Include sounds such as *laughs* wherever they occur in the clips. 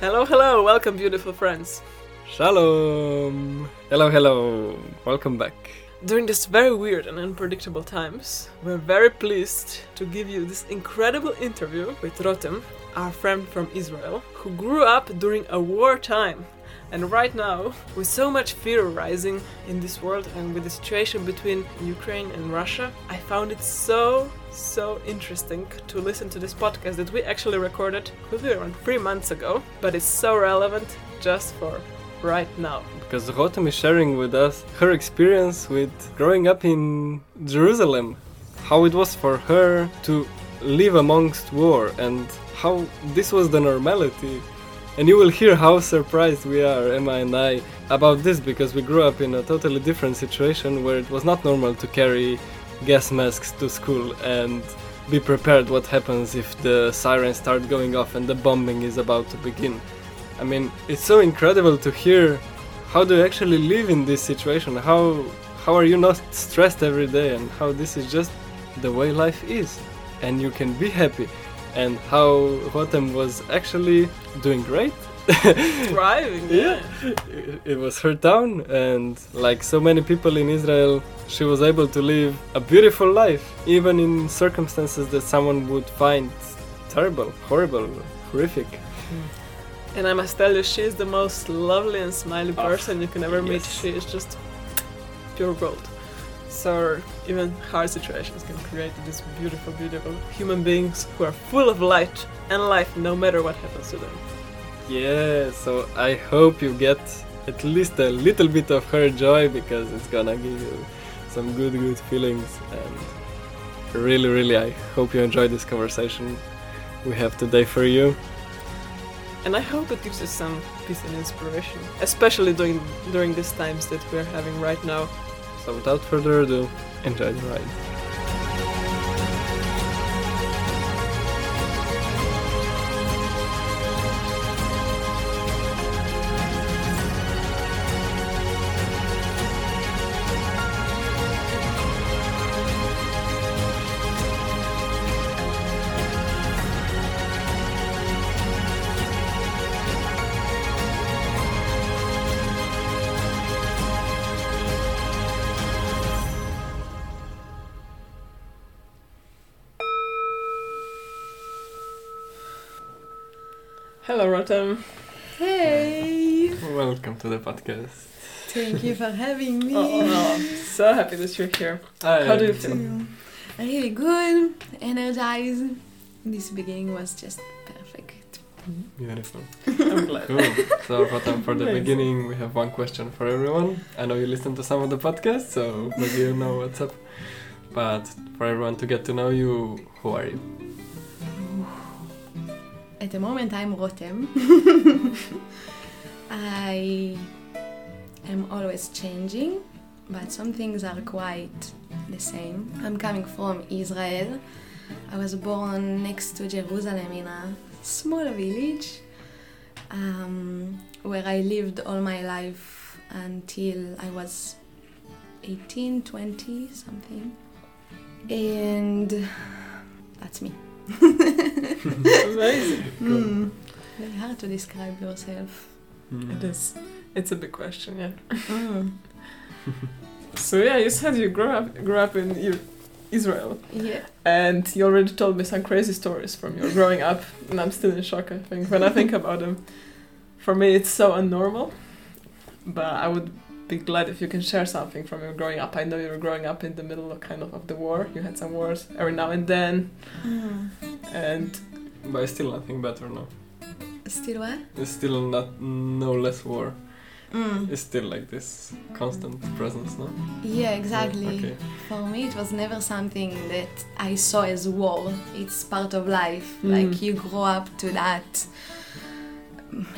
Hello, hello, welcome, beautiful friends. Shalom! Hello, hello! Welcome back. During these very weird and unpredictable times, we're very pleased to give you this incredible interview with Rotem, our friend from Israel, who grew up during a war time. And right now, with so much fear rising in this world and with the situation between Ukraine and Russia, I found it so, so interesting to listen to this podcast that we actually recorded be around three months ago, but it's so relevant just for right now. Because Rotem is sharing with us her experience with growing up in Jerusalem, how it was for her to live amongst war and how this was the normality. And you will hear how surprised we are, Ema and I, about this because we grew up in a totally different situation where it was not normal to carry gas masks to school and be prepared what happens if the sirens start going off and the bombing is about to begin. I mean, it's so incredible to hear how do you actually live in this situation? How how are you not stressed every day and how this is just the way life is and you can be happy and how Rotem was actually doing great. *laughs* Thriving, yeah. It- It was her town and like so many people in Israel she was able to live a beautiful life even in circumstances that someone would find terrible, horrible, horrific. And I must tell you, she is the most lovely and smiley Oh, person you can ever meet. She is just pure gold. So even hard situations can create these beautiful, beautiful human beings who are full of light and life no matter what happens to them. Yeah, so I hope you get at least a little bit of her joy because it's gonna give you some good, good feelings. And really, really, I hope you enjoy this conversation we have today for you. And I hope it gives you some peace and inspiration, especially during during these times that we're having right now. So without further ado, enjoy the ride. Hello, Rotem. Hey! Welcome to the podcast. Thank you for having me. Oh, oh, so happy that you're here. How do you feel? Really good, energized. This beginning was just perfect. Beautiful. I'm glad. Cool. So, Rotem, for the Amazing. beginning, we have one question for everyone. I know you listen to some of the podcasts, so maybe you know what's up. But for everyone to get to know you, who are you? At the moment, I'm Rotem. *laughs* I am always changing, but some things are quite the same. I'm coming from Israel. I was born next to Jerusalem in a small village um, where I lived all my life until I was 18, 20, something. And that's me. Amazing. *laughs* Mm. Very hard to describe yourself. It is. It's a big question, yeah. Mm. *laughs* So yeah, you said you grew up grew up in U- Israel, Yeah. and you already told me some crazy stories from your growing up, and I'm still in shock. I think when I think about them, for me it's so unnormal. But I would be glad if you can share something from your growing up. I know you were growing up in the middle of kind of of the war. You had some wars every now and then, Mm. and But it's still nothing better now. Still what? It's still not no less war. Mm. It's still like this constant presence, no? Yeah, exactly. Okay. For me, it was never something that I saw as war. It's part of life. Mm. Like you grow up to that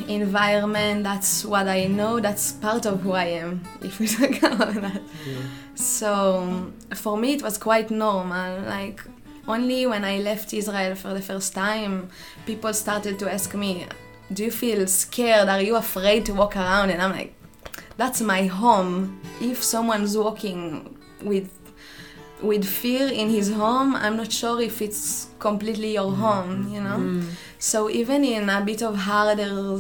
environment. That's what I know. That's part of who I am. If we *laughs* talk about that. Yeah. So for me, it was quite normal. Like only when I left Israel for the first time, people started to ask me, "Do you feel scared? Are you afraid to walk around?" And I'm like, "That's my home. If someone's walking with with fear in his home, I'm not sure if it's completely your home, you know? Mm. So even in a bit of harder,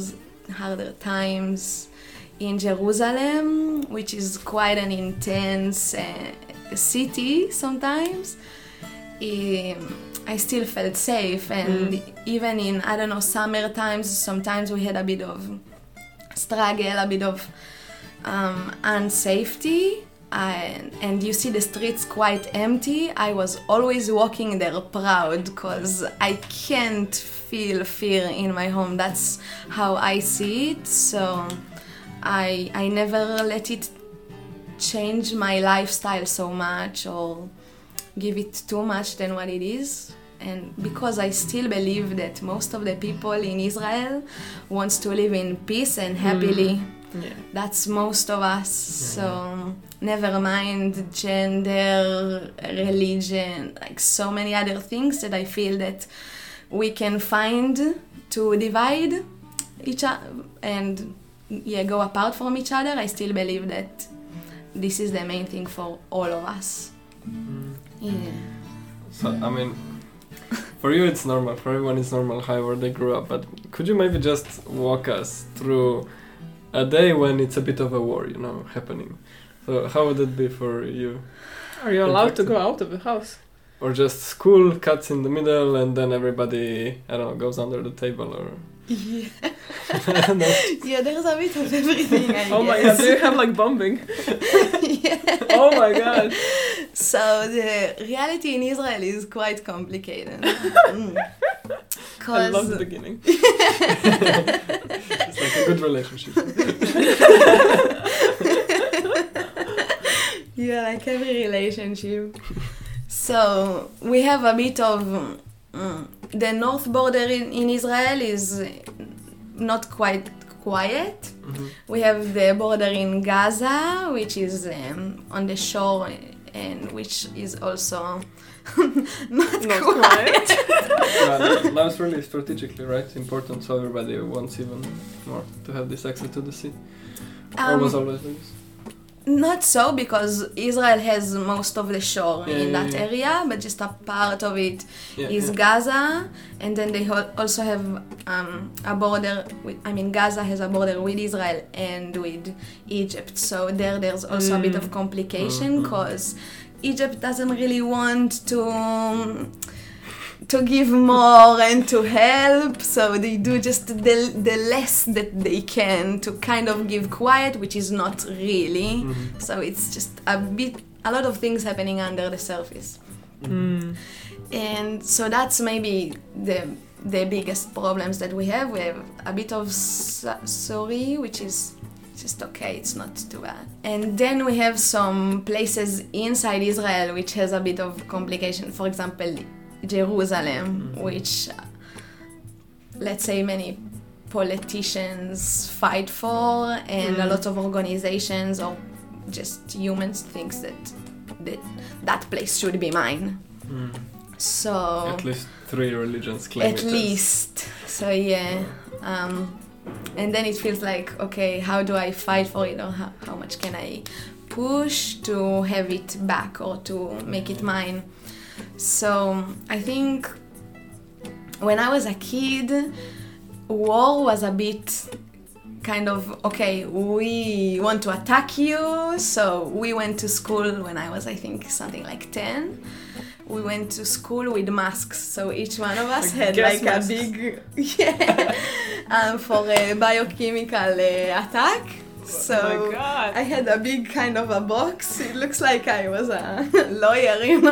harder times in Jerusalem, which is quite an intense uh, city sometimes, um, I still felt safe. And even in, I don't know, summer times, sometimes we had a bit of struggle, a bit of um, unsafety. And, and you see the streets quite empty. I was always walking there proud because I can't feel fear in my home. That's how I see it. So I I never let it change my lifestyle so much or give it too much than what it is. And because I still believe that most of the people in Israel wants to live in peace and happily. Mm. Yeah. That's most of us. So never mind gender, religion, like so many other things that I feel that we can find to divide each other and yeah go apart from each other. I still believe that this is the main thing for all of us. Mm-hmm. Yeah. So I mean, for you it's normal. For everyone it's normal, however they grew up. But could you maybe just walk us through a day when it's a bit of a war, you know, happening? So how would it be for you? Are you allowed to go out of the house? Or just school cuts in the middle and then everybody, I don't know, goes under the table or. *laughs* *laughs* Yeah. Yeah, there's a bit of everything. I Oh my god, do you have like bombing? yeah. *laughs* Oh my god. So the reality in Israel is quite complicated. Mm. I love the 'Cause- beginning. It's like a good relationship. *laughs* yeah, like every relationship. *laughs* So we have a bit of mm, the north border in, in Israel is not quite quiet. Mhm. We have the border in Gaza, which is um, on the shore and which is also not, Not quiet. quiet. yeah, *laughs* that- that's really strategically right important, so everybody wants even more to have this access to the sea. or Um, was always like this? Not so, because Israel has most of the shore Yeah, in yeah, that yeah. area, but just a part of it Yeah, is yeah. Gaza, and then they also have um, a border. With, I mean, Gaza has a border with Israel and with Egypt. So there, there's also a bit of complication because Egypt doesn't really want to. To give more and to help, so they do just the, the less that they can to kind of give quiet, which is not really. Mhm. So it's just a bit, a lot of things happening under the surface Mm. and so that's maybe the the biggest problems that we have. We have a bit of Syria, which is just okay. It's not too bad. And then we have some places inside Israel which has a bit of complication. For example, Jerusalem, which uh, let's say many politicians fight for, and a Mm. lot of organizations or just humans thinks that that, that place should be mine. Mm. So At least three religions claim at it as- least. So yeah. Um, and then it feels like, okay, how do I fight for it, or how, how much can I push to have it back or to make it mine? So I think when I was a kid, war was a bit kind of okay we want to attack you. So we went to school when i was i think something like 10 we went to school with masks so each one of us had like masks. a big *laughs* yeah um, for a biochemical uh, attack so oh. I had a big kind of a box. It looks like I was a *laughs* lawyer in,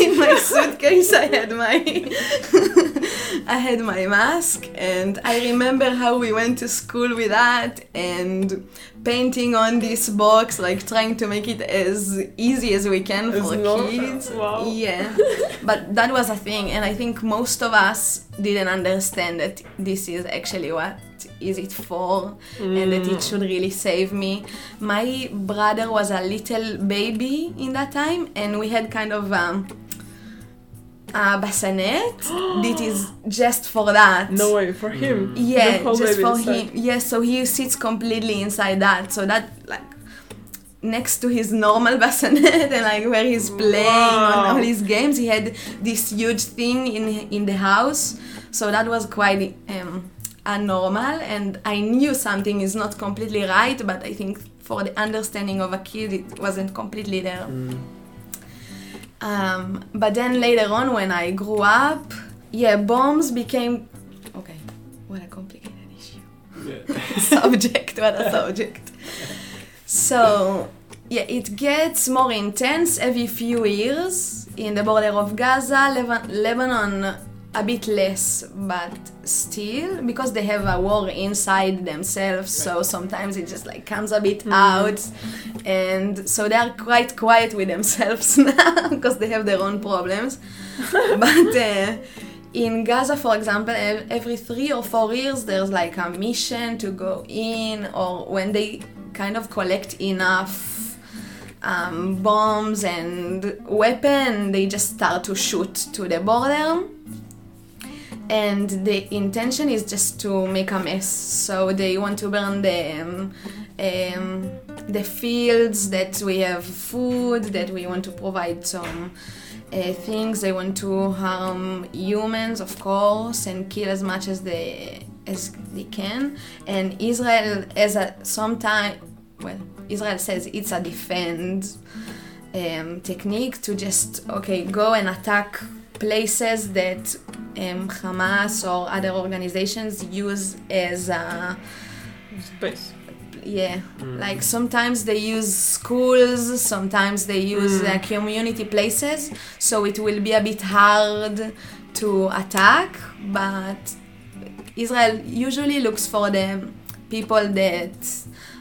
in my *laughs* suitcase. I had my *laughs* I had my mask, and I remember how we went to school with that and painting on this box, like trying to make it as easy as we can for kids. Wow. Yeah, but that was a thing, and I think most of us didn't understand that this is actually what is it for and that it should really save me. My brother was a little baby in that time, and we had kind of um, a bassinet *gasps* that is just for that. No way, for him. Yeah, just for inside. him. Yes, so he sits completely inside that. So that like next to his normal *laughs* bassinet and like where he's playing on all his games. He had this huge thing in in the house, so that was quite um, abnormal. And I knew something is not completely right, but I think for the understanding of a kid, it wasn't completely there. Um, but then later on, when I grew up, yeah, bombs became okay. What a complicated issue Yeah. *laughs* subject, what a subject. So, yeah, it gets more intense every few years. In the border of Gaza, Lebanon, a bit less, but still, because they have a war inside themselves, so sometimes it just like comes a bit out. And so they are quite quiet with themselves *laughs* now, because they have their own problems. *laughs* but uh, in Gaza, for example, every three or four years, there's like a mission to go in, or when they kind of collect enough um, bombs and weapon, they just start to shoot to the border. And the intention is just to make a mess. So they want to burn the um, um, the fields that we have food, that we want to provide some uh, things. They want to harm humans, of course, and kill as much as they as they can. And Israel, as a sometime, well, Israel says it's a defend um, technique to just okay go and attack places that um, Hamas or other organizations use as a Space. yeah like sometimes they use schools sometimes they use uh, community places so it will be a bit hard to attack but israel usually looks for the people that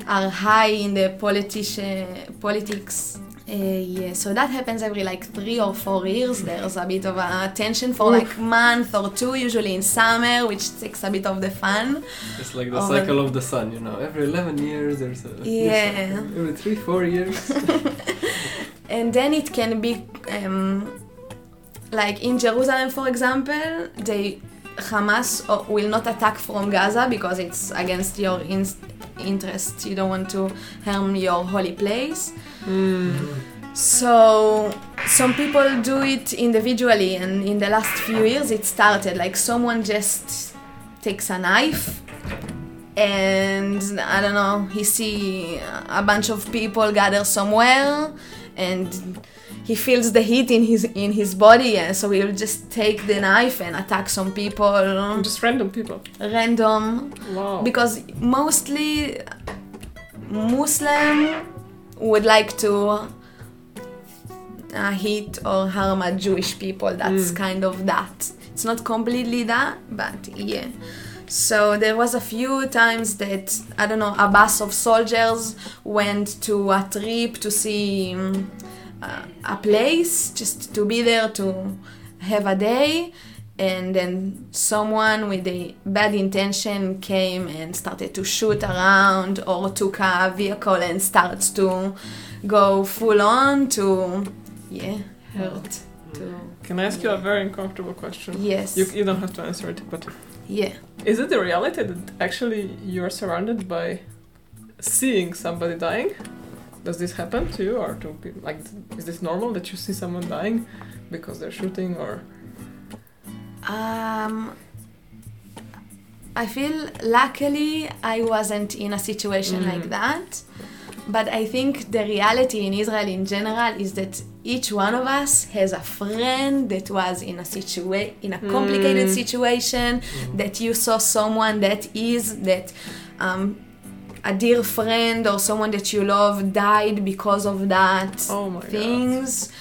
are high in the politician politics uh, yeah, so that happens every like three or four years. There's a bit of a tension for like month or two, usually in summer, which takes a bit of the fun. It's like the Oh, cycle of the sun, you know. Every 11 years there's a. Yeah. cycle. Every 3 4 years. *laughs* and then it can be um, like in Jerusalem, for example, they Hamas will not attack from Gaza because it's against your in- interests. You don't want to harm your holy place. So some people do it individually, and in the last few years, it started like someone just takes a knife and I don't know, he see a bunch of people gather somewhere and he feels the heat in his in his body and so he'll just take the knife and attack some people Just random people. random Wow. because mostly Muslim would like to uh, hit or harm a Jewish people. That's kind of that. It's not completely that, but yeah. So there was a few times that I don't know a bus of soldiers went to a trip to see um, uh, a place, just to be there to have a day, and then someone with a bad intention came and started to shoot around or took a vehicle and starts to go full on to yeah hurt to Can I ask you a very uncomfortable question? yes You, you don't have to answer it, but yeah is it the reality that actually you're surrounded by seeing somebody dying? Does this happen to you, or to people? Like, is this normal that you see someone dying because they're shooting, or Um, I feel luckily I wasn't in a situation Mm. like that. But I think the reality in Israel in general is that each one of us has a friend that was in a situa- in a complicated Mm. situation that you saw someone that is that um, a dear friend or someone that you love died because of that oh my god, things.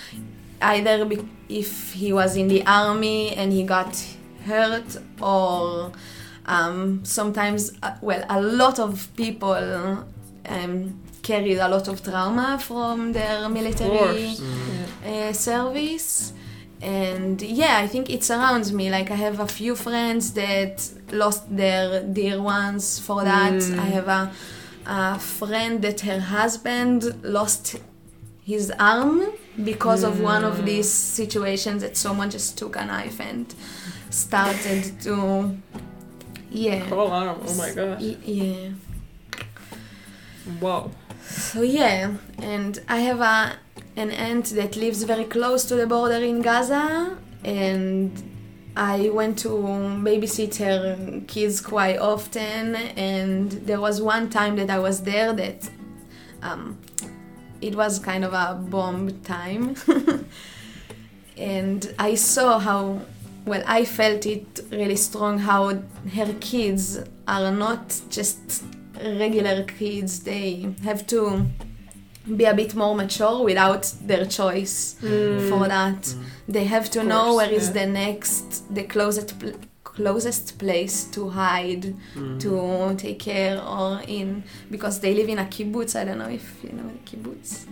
Either be- if he was in the army and he got hurt or um, sometimes uh, well a lot of people um, carried a lot of trauma from their military course. uh, service and yeah i think it surrounds me like i have a few friends that lost their dear ones for that Mm. i have a, a friend that her husband lost his arm because of one of these situations that someone just took a knife and started to yeah whole arm. Oh my gosh, yeah wow. So yeah, and I have a an aunt that lives very close to the border in Gaza, and I went to babysit her kids quite often. And there was one time that I was there that um, it was kind of a bomb time, *laughs* and I saw how well I felt it really strong how her kids are not just regular kids they have to be a bit more mature without their choice for that. They have to Of know course, where is yeah. the next the closest pl- closest place to hide to take care or in because they live in a kibbutz i don't know if you know the kibbutz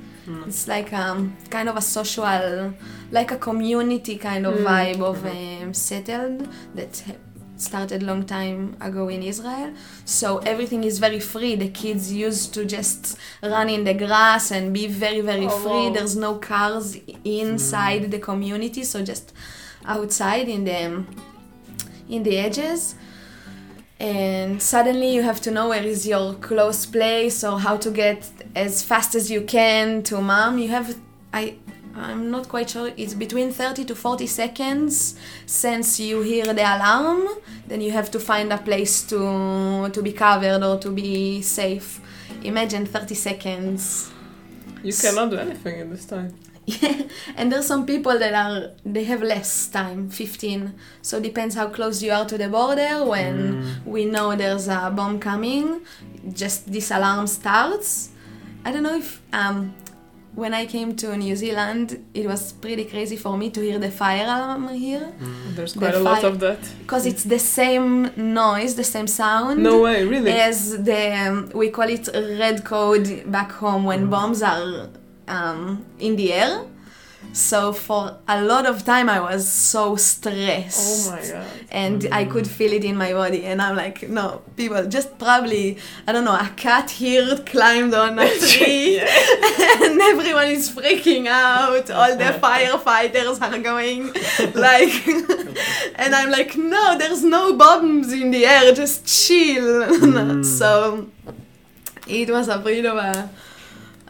it's like um kind of a social like a community kind of Mm. vibe of um, settled that ha- started long time ago in Israel. So everything is very free. The kids used to just run in the grass and be very very Oh, free. wow. There's no cars inside mm. the community, so just outside in the in the edges. And suddenly you have to know where is your close place or how to get as fast as you can to mom. You have I I'm not quite sure. It's between 30 to 40 seconds since you hear the alarm. Then you have to find a place to to be covered or to be safe. Imagine 30 seconds. You cannot do anything in this time. Yeah, *laughs* and there's some people that are they have less time, 15. So depends how close you are to the border. When we know there's a bomb coming, just this alarm starts. I don't know if um, when I came to New Zealand, it was pretty crazy for me to hear the fire alarm here There's The quite a lot of that. because it's the same noise, the same sound. No way, really. As the um, we call it red code back home when bombs are um, in the air. So for a lot of time I was so stressed. Oh my god. And I could feel it in my body, and I'm like, no, people, just probably, I don't know, a cat here climbed on a *laughs* tree, *laughs* and everyone is freaking out. All the *laughs* firefighters are going, like, and I'm like, no, there's no bombs in the air, just chill. so it was a bit of a,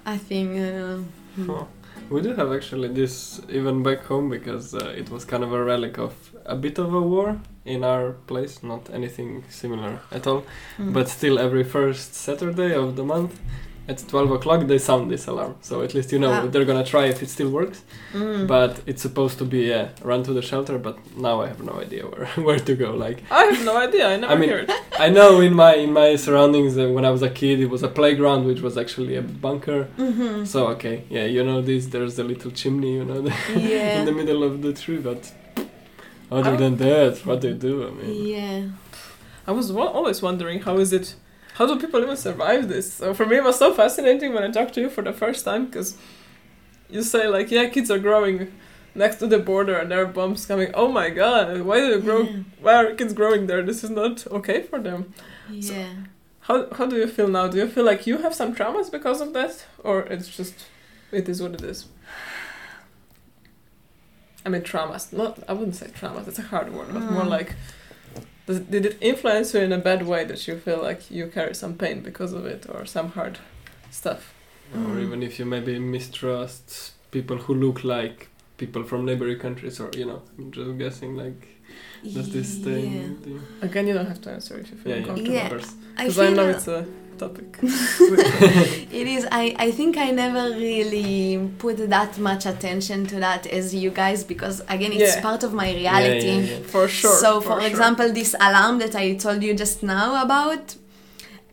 I think, uh, Huh. We do have actually this even back home because uh, it was kind of a relic of a bit of a war in our place, not anything similar at all. mm. But still, every first Saturday of the month at 12 o'clock they sound this alarm. So at least you know Ah. they're gonna try if it still works. Mm. But it's supposed to be yeah, run to the shelter, but now I have no idea where, *laughs* where to go. Like I have no idea. I *laughs* never I mean- heard. *laughs* I know in my in my surroundings uh, when I was a kid it was a playground which was actually a bunker. Mhm. So okay, yeah, you know this. There's a little chimney, you know, Yeah. in the middle of the tree. But other Oh. than that, what they do, I mean, Yeah. I was wa- always wondering how is it, how do people even survive this? So for me, it was so fascinating when I talked to you for the first time because you say like, yeah, kids are growing next to the border and there are bombs coming. Oh my god, why do they grow? Yeah. Why are kids growing there? This is not okay for them. Yeah. How how do you feel now? Do you feel like you have some traumas because of that, or it's just it is what it is? I mean, traumas. Not I wouldn't say traumas. It's a hard word, but more Mm. like. Does, did it influence you in a bad way that you feel like you carry some pain because of it or some hard stuff? or Mm. even if you maybe mistrust people who look like people from neighboring countries, or you know, I'm just guessing like does this Yeah. thing? you- Again, you don't have to answer if you feel Yeah, yeah, uncomfortable. Yeah. of course. I Because I, know it's a topic. *laughs* *laughs* it is. I, I think I never really put that much attention to that as you guys because again it's Yeah. part of my reality. Yeah, yeah, yeah. For sure. So for, sure. example, this alarm that I told you just now about,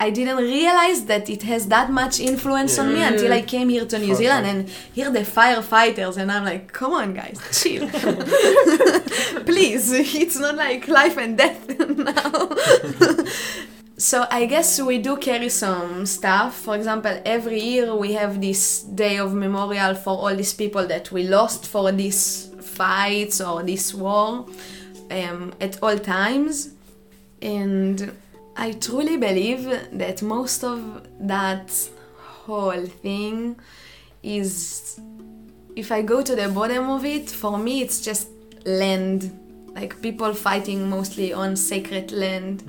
I didn't realize that it has that much influence on me until I came here to New For Zealand sure. and hear the firefighters and I'm like, come on guys, chill. *laughs* Please, it's not like life and death now. So I guess we do carry some stuff. For example, every year we have this day of memorial for all these people that we lost for these fights or this war um, at all times. And I truly believe that most of that whole thing is, if I go to the bottom of it, for me it's just land, like people fighting mostly on sacred land.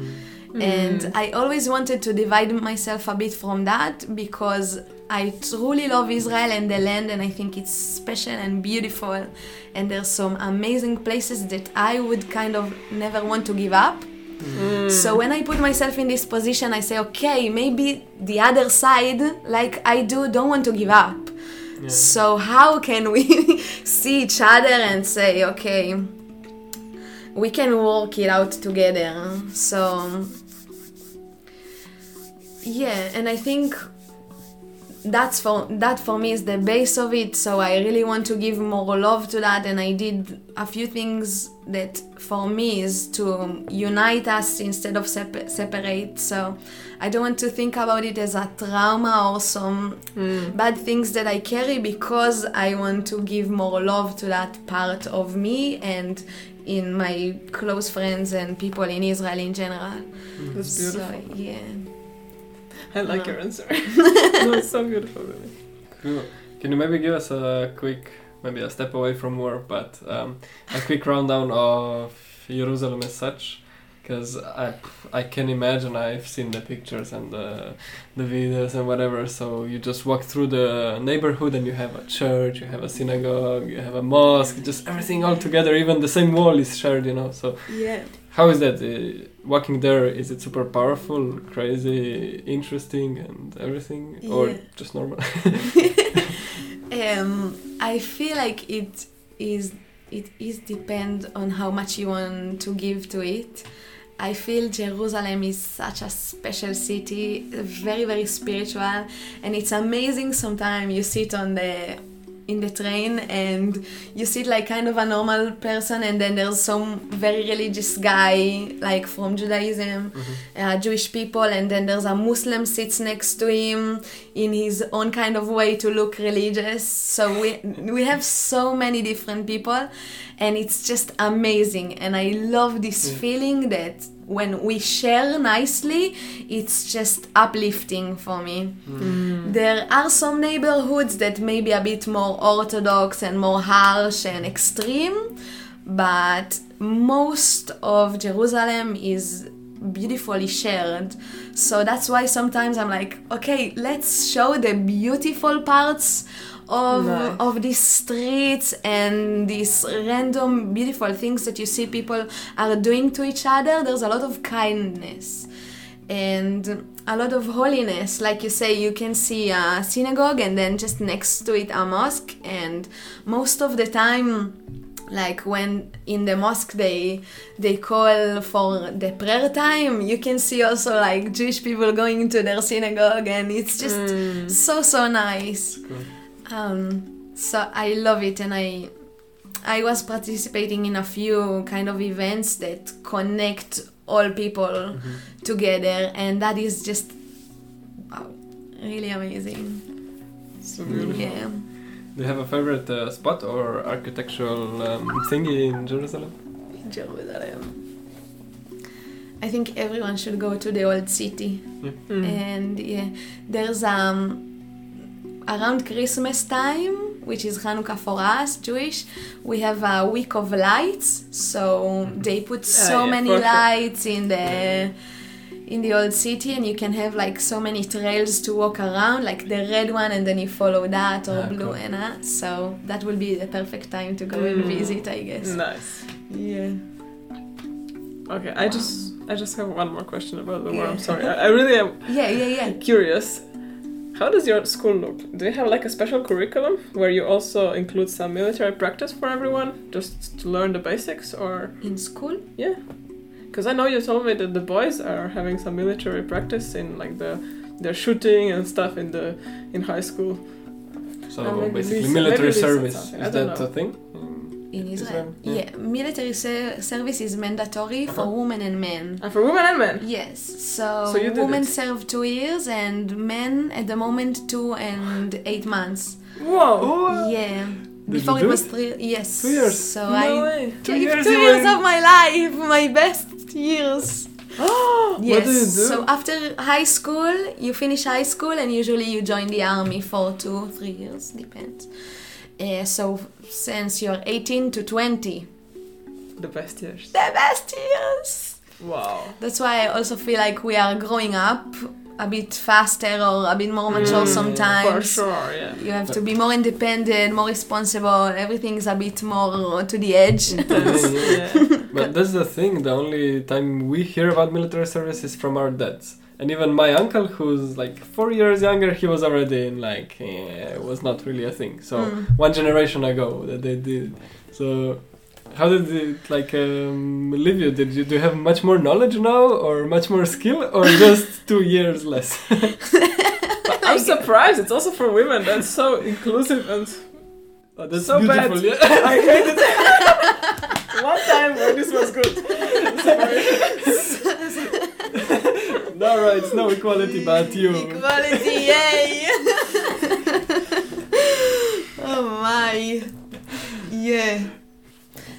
And mm. I always wanted to divide myself a bit from that because I truly love Israel and the land, and I think it's special and beautiful. And there's some amazing places that I would kind of never want to give up. Mm. So when I put myself in this position, I say, okay, maybe the other side, like I do, don't want to give up. So how can we *laughs* see each other and say, okay, we can work it out together? So yeah, and I think that's for that for me is the base of it. So I really want to give more love to that, and I did a few things that for me is to unite us instead of sep- separate. So I don't want to think about it as a trauma or some mm. bad things that I carry because I want to give more love to that part of me and in my close friends and people in Israel in general. That's beautiful. So yeah. I like No. your answer. *laughs* no, it's so beautiful, really. Cool. Can you maybe give us a quick, maybe a step away from war, but um, a quick rundown of Jerusalem as such? Because I, I can imagine I've seen the pictures and the, the videos and whatever. So you just walk through the neighborhood and you have a church, you have a synagogue, you have a mosque, just everything all together. Even the same wall is shared, you know. So Yeah. How is that? Uh, walking there, is it super powerful, crazy, interesting, and everything, or just normal? *laughs* *laughs* um, I feel like it is it is depend on how much you want to give to it. I feel Jerusalem is such a special city, very very spiritual, and it's amazing. Sometimes you sit on the in the train and you sit like kind of a normal person, and then there's some very religious guy like from Judaism, uh, Jewish people, and then there's a Muslim sits next to him in his own kind of way to look religious. So we we have so many different people, and it's just amazing. And I love this Yeah. feeling that when we share nicely, it's just uplifting for me. Mm. There are some neighborhoods that may be a bit more orthodox and more harsh and extreme, but most of Jerusalem is beautifully shared. So that's why sometimes I'm like, okay, let's show the beautiful parts of Nice. of these streets and these random beautiful things that you see people are doing to each other. There's a lot of kindness and a lot of holiness. Like you say, you can see a synagogue and then just next to it a mosque, and most of the time like when in the mosque they they call for the prayer time you can see also like jewish people going to their synagogue and it's just mm. so so nice um, so i love it and i i was participating in a few kind of events that connect all people together and that is just wow, really amazing So beautiful. yeah Do you have a favorite uh, spot or architectural um, thingy in Jerusalem? Jerusalem. I think everyone should go to the old city. Mm. And yeah, there's um around Christmas time, which is Hanukkah for us, Jewish, we have a week of lights. So they put so yeah, many for sure. lights in the in the old city and you can have like so many trails to walk around like the red one and then you follow that or Ah, blue cool. and uh, so that will be the perfect time to go and Mm. visit i guess Nice. yeah Okay, I just I just have one more question about the war. Yeah. I'm sorry. *laughs* I, I really am yeah yeah yeah curious. How does your school look? Do you have like a special curriculum where you also include some military practice for everyone, just to learn the basics, or in school yeah? Because I know you told me that the boys are having some military practice in like the their shooting and stuff in the in high school. So Uh, maybe basically, military service is that know. a thing? In Israel. Israel, Yeah, military ser- service is mandatory for Uh-huh. women and men. And for women and men. Yes, so, So you women it. serve two years and men at the moment two and eight months. Whoa! Yeah. Did Before you it was it? three yes. Two years? So no I way. Two gave years two years of my life, my best years. *gasps* what Yes. do you do? So after high school, you finish high school and usually you join the army for two, three years, depends. Uh, so since you're 18 to 20, the best years. the best years. Wow. That's why I also feel like we are growing up a bit faster or a bit more mature Mm, sometimes. For sure, yeah. You have to be more independent, more responsible. Everything's a bit more to the edge. *laughs* yeah. But that's the thing. The only time we hear about military service is from our dads. And even my uncle, who's like four years younger, he was already in like eh, it was not really a thing. So Mm. one generation ago that they did. So how did it like um, leave you? Did you do you have much more knowledge now, or much more skill, or *laughs* just two years less? *laughs* I'm surprised. It's also for women. That's so inclusive and Oh, that's So bad. beautiful. Yeah. *laughs* I hate it. One time when this was good. No, right. It's no equality, but you. Equality, yay! *laughs* oh my. Yeah.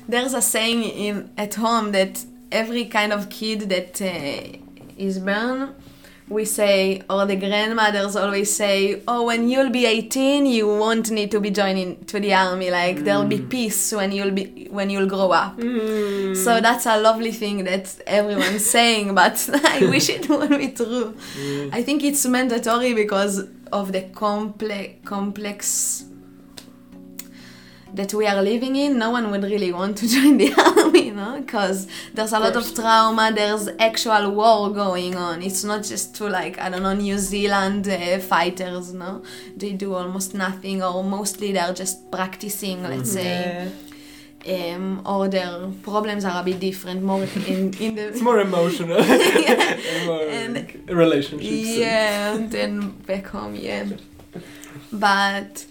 There's a saying in at home that every kind of kid that uh, is born, we say, or the grandmothers always say, oh, when you'll be 18, you won't need to be joining to the army. Like there'll be peace when you'll be when you'll grow up. Mm. So that's a lovely thing that everyone's *laughs* saying, but *laughs* I wish it would be true. Mm. I think it's mandatory because of the complex complex that we are living in. No one would really want to *laughs* join the army, you know, because there's a lot of trauma. There's actual war going on. It's not just to like I don't know New Zealand uh, fighters, no. They do almost nothing, or mostly they're just practicing. Let's say, Yeah. um, or their problems are a bit different, more in in the It's more emotional. and *laughs* *laughs* more And- relationships. and- Yeah, then back home, yeah. But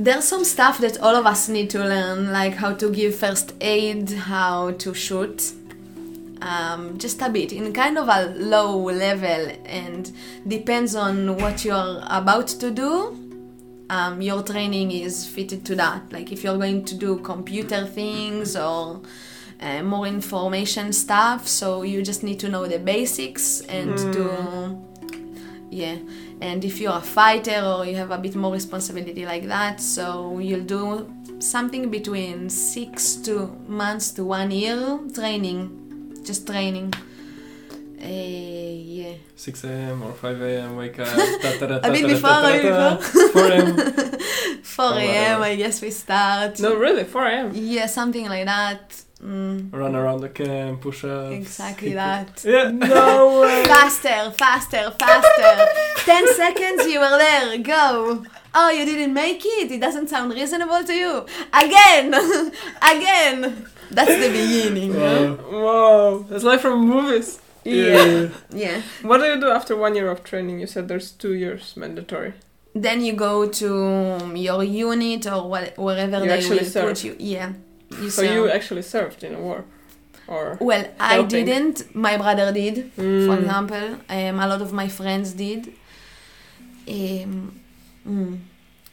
there's some stuff that all of us need to learn, like how to give first aid, how to shoot. Um, just a bit in kind of a low level and depends on what you're about to do um, your training is fitted to that like if you're going to do computer things or uh, more information stuff so you just need to know the basics and do yeah and if you're a fighter or you have a bit more responsibility like that so you'll do something between six to months to one year training just training uh, yeah 6 a.m. or 5 a.m. wake up. A bit before, *laughs* a bit before. *laughs* 4 a.m. 4 a.m i guess we start No, really, 4 a.m. yeah something like that mm, Run around the camp, push ups. exactly that Yeah. *laughs* No way. faster, faster, faster. 10 seconds, you were there. Go. Oh, you didn't make it. It doesn't sound reasonable to you. Again. *laughs* Again. That's the beginning. Wow. Whoa. That's like from movies. Yeah. Yeah. What do you do after one year of training? You said there's two years mandatory. Then you go to your unit or what, wherever You they will serve. put you. Yeah. You So you actually served in a war? Or. Well, I didn't. My brother did. for Mm. example. Um, a lot of my friends did. Um, mm,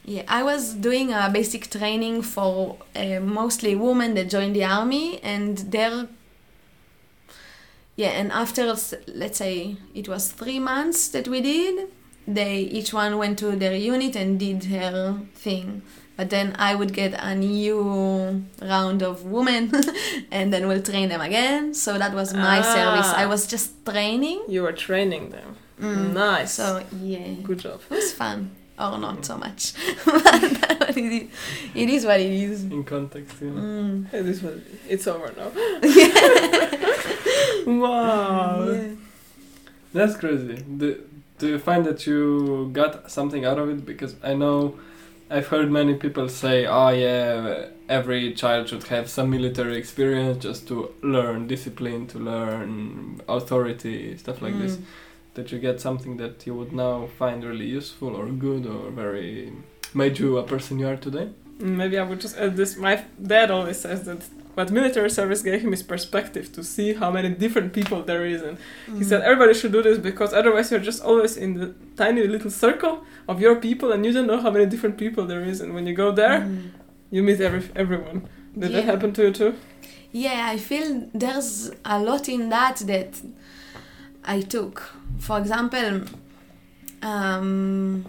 yeah, I was doing a basic training for uh, mostly women that joined the army, and they're yeah, and after let's say it was three months that we did, they each one went to their unit and did her thing. But then I would get a new round of women, *laughs* and then we'll train them again. So that was my Ah. service. I was just training. You were training them. Mm. Nice. So yeah, Good job. it was fun, or not so much. *laughs* it is, it is what it is. In context, yeah. Mm. It is what it is. It's over now. *laughs* wow. Yeah. That's crazy. Do, do you find that you got something out of it? Because I know I've heard many people say, oh yeah, every child should have some military experience just to learn discipline, to learn authority, stuff like this. Mm. That you get something that you would now find really useful or good or very made you a person you are today? Mm, maybe I would just add this. My dad always says that what military service gave him his perspective to see how many different people there is. And he said everybody should do this because otherwise you're just always in the tiny little circle of your people and you don't know how many different people there is. And when you go there, Mm. you meet every everyone. Did that happen to you too? Yeah, I feel there's a lot in that that I took. For example, um,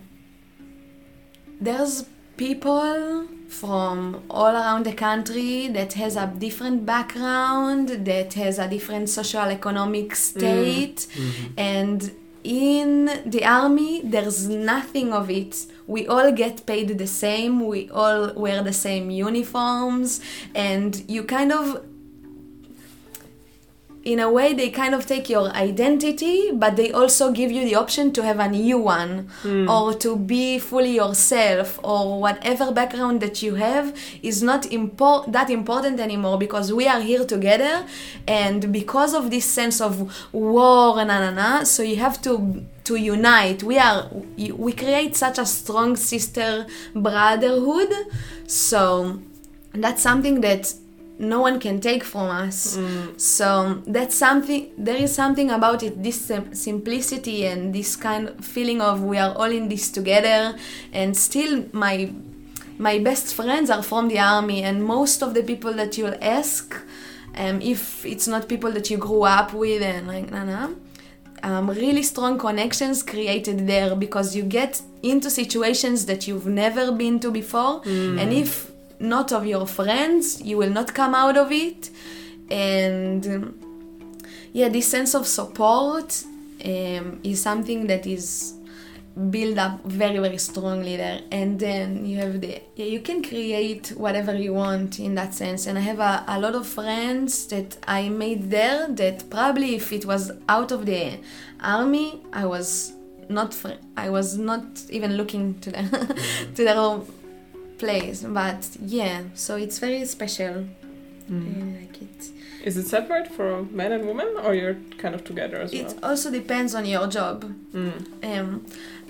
there's people from all around the country that has a different background, that has a different social economic mm. state, mm-hmm. and in the army there's nothing of it. We all get paid the same, we all wear the same uniforms, and you kind of in a way they kind of take your identity but they also give you the option to have a new one hmm. or to be fully yourself or whatever background that you have is not impor- that important anymore because we are here together and because of this sense of war and na na na so you have to to unite. We are we create such a strong sister brotherhood. So that's something that no one can take from us. So that's something. There is something about it. This sim- simplicity and this kind of feeling of we are all in this together. And still, my my best friends are from the army, and most of the people that you'll ask, um, if it's not people that you grew up with and like na na. Um, really strong connections created there because you get into situations that you've never been to before, and if not of your friends, you will not come out of it. And um, yeah, this sense of support um, is something that is built up very very strongly there and then you have the yeah you can create whatever you want in that sense and i have a, a lot of friends that i made there that probably if it was out of the army i was not fr- i was not even looking to them *laughs* to their place but yeah so it's very special i like it Is it separate for men and women, or you're kind of together as it well? It also depends on your job Mm. Um,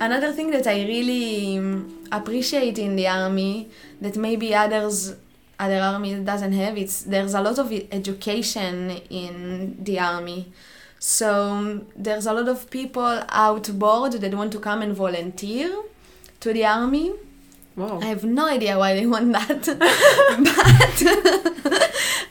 another thing that I really um, appreciate in the army that maybe others other army doesn't have it's there's a lot of education in the army. So um, there's a lot of people outboard that want to come and volunteer to the army. Wow. I have no idea why they want that, *laughs* but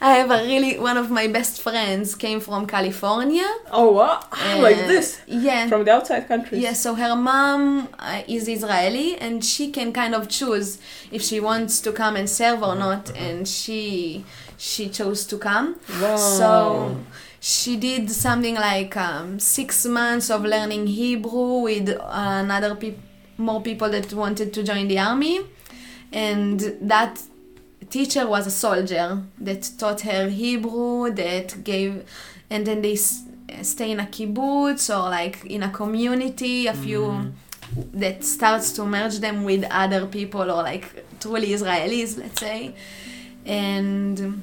*laughs* I have a really one of my best friends came from California. Oh wow! like Uh, this Yeah. from the outside countries. Yeah, so her mom uh, is Israeli and she can kind of choose if she wants to come and serve or not and she she chose to come. Wow. So she did something like um, six months of learning Hebrew with another peop- more people that wanted to join the army, and that teacher was a soldier that taught her Hebrew, that gave, and then they s- stay in a kibbutz or like in a community, a few that starts to merge them with other people or like truly Israelis, let's say, and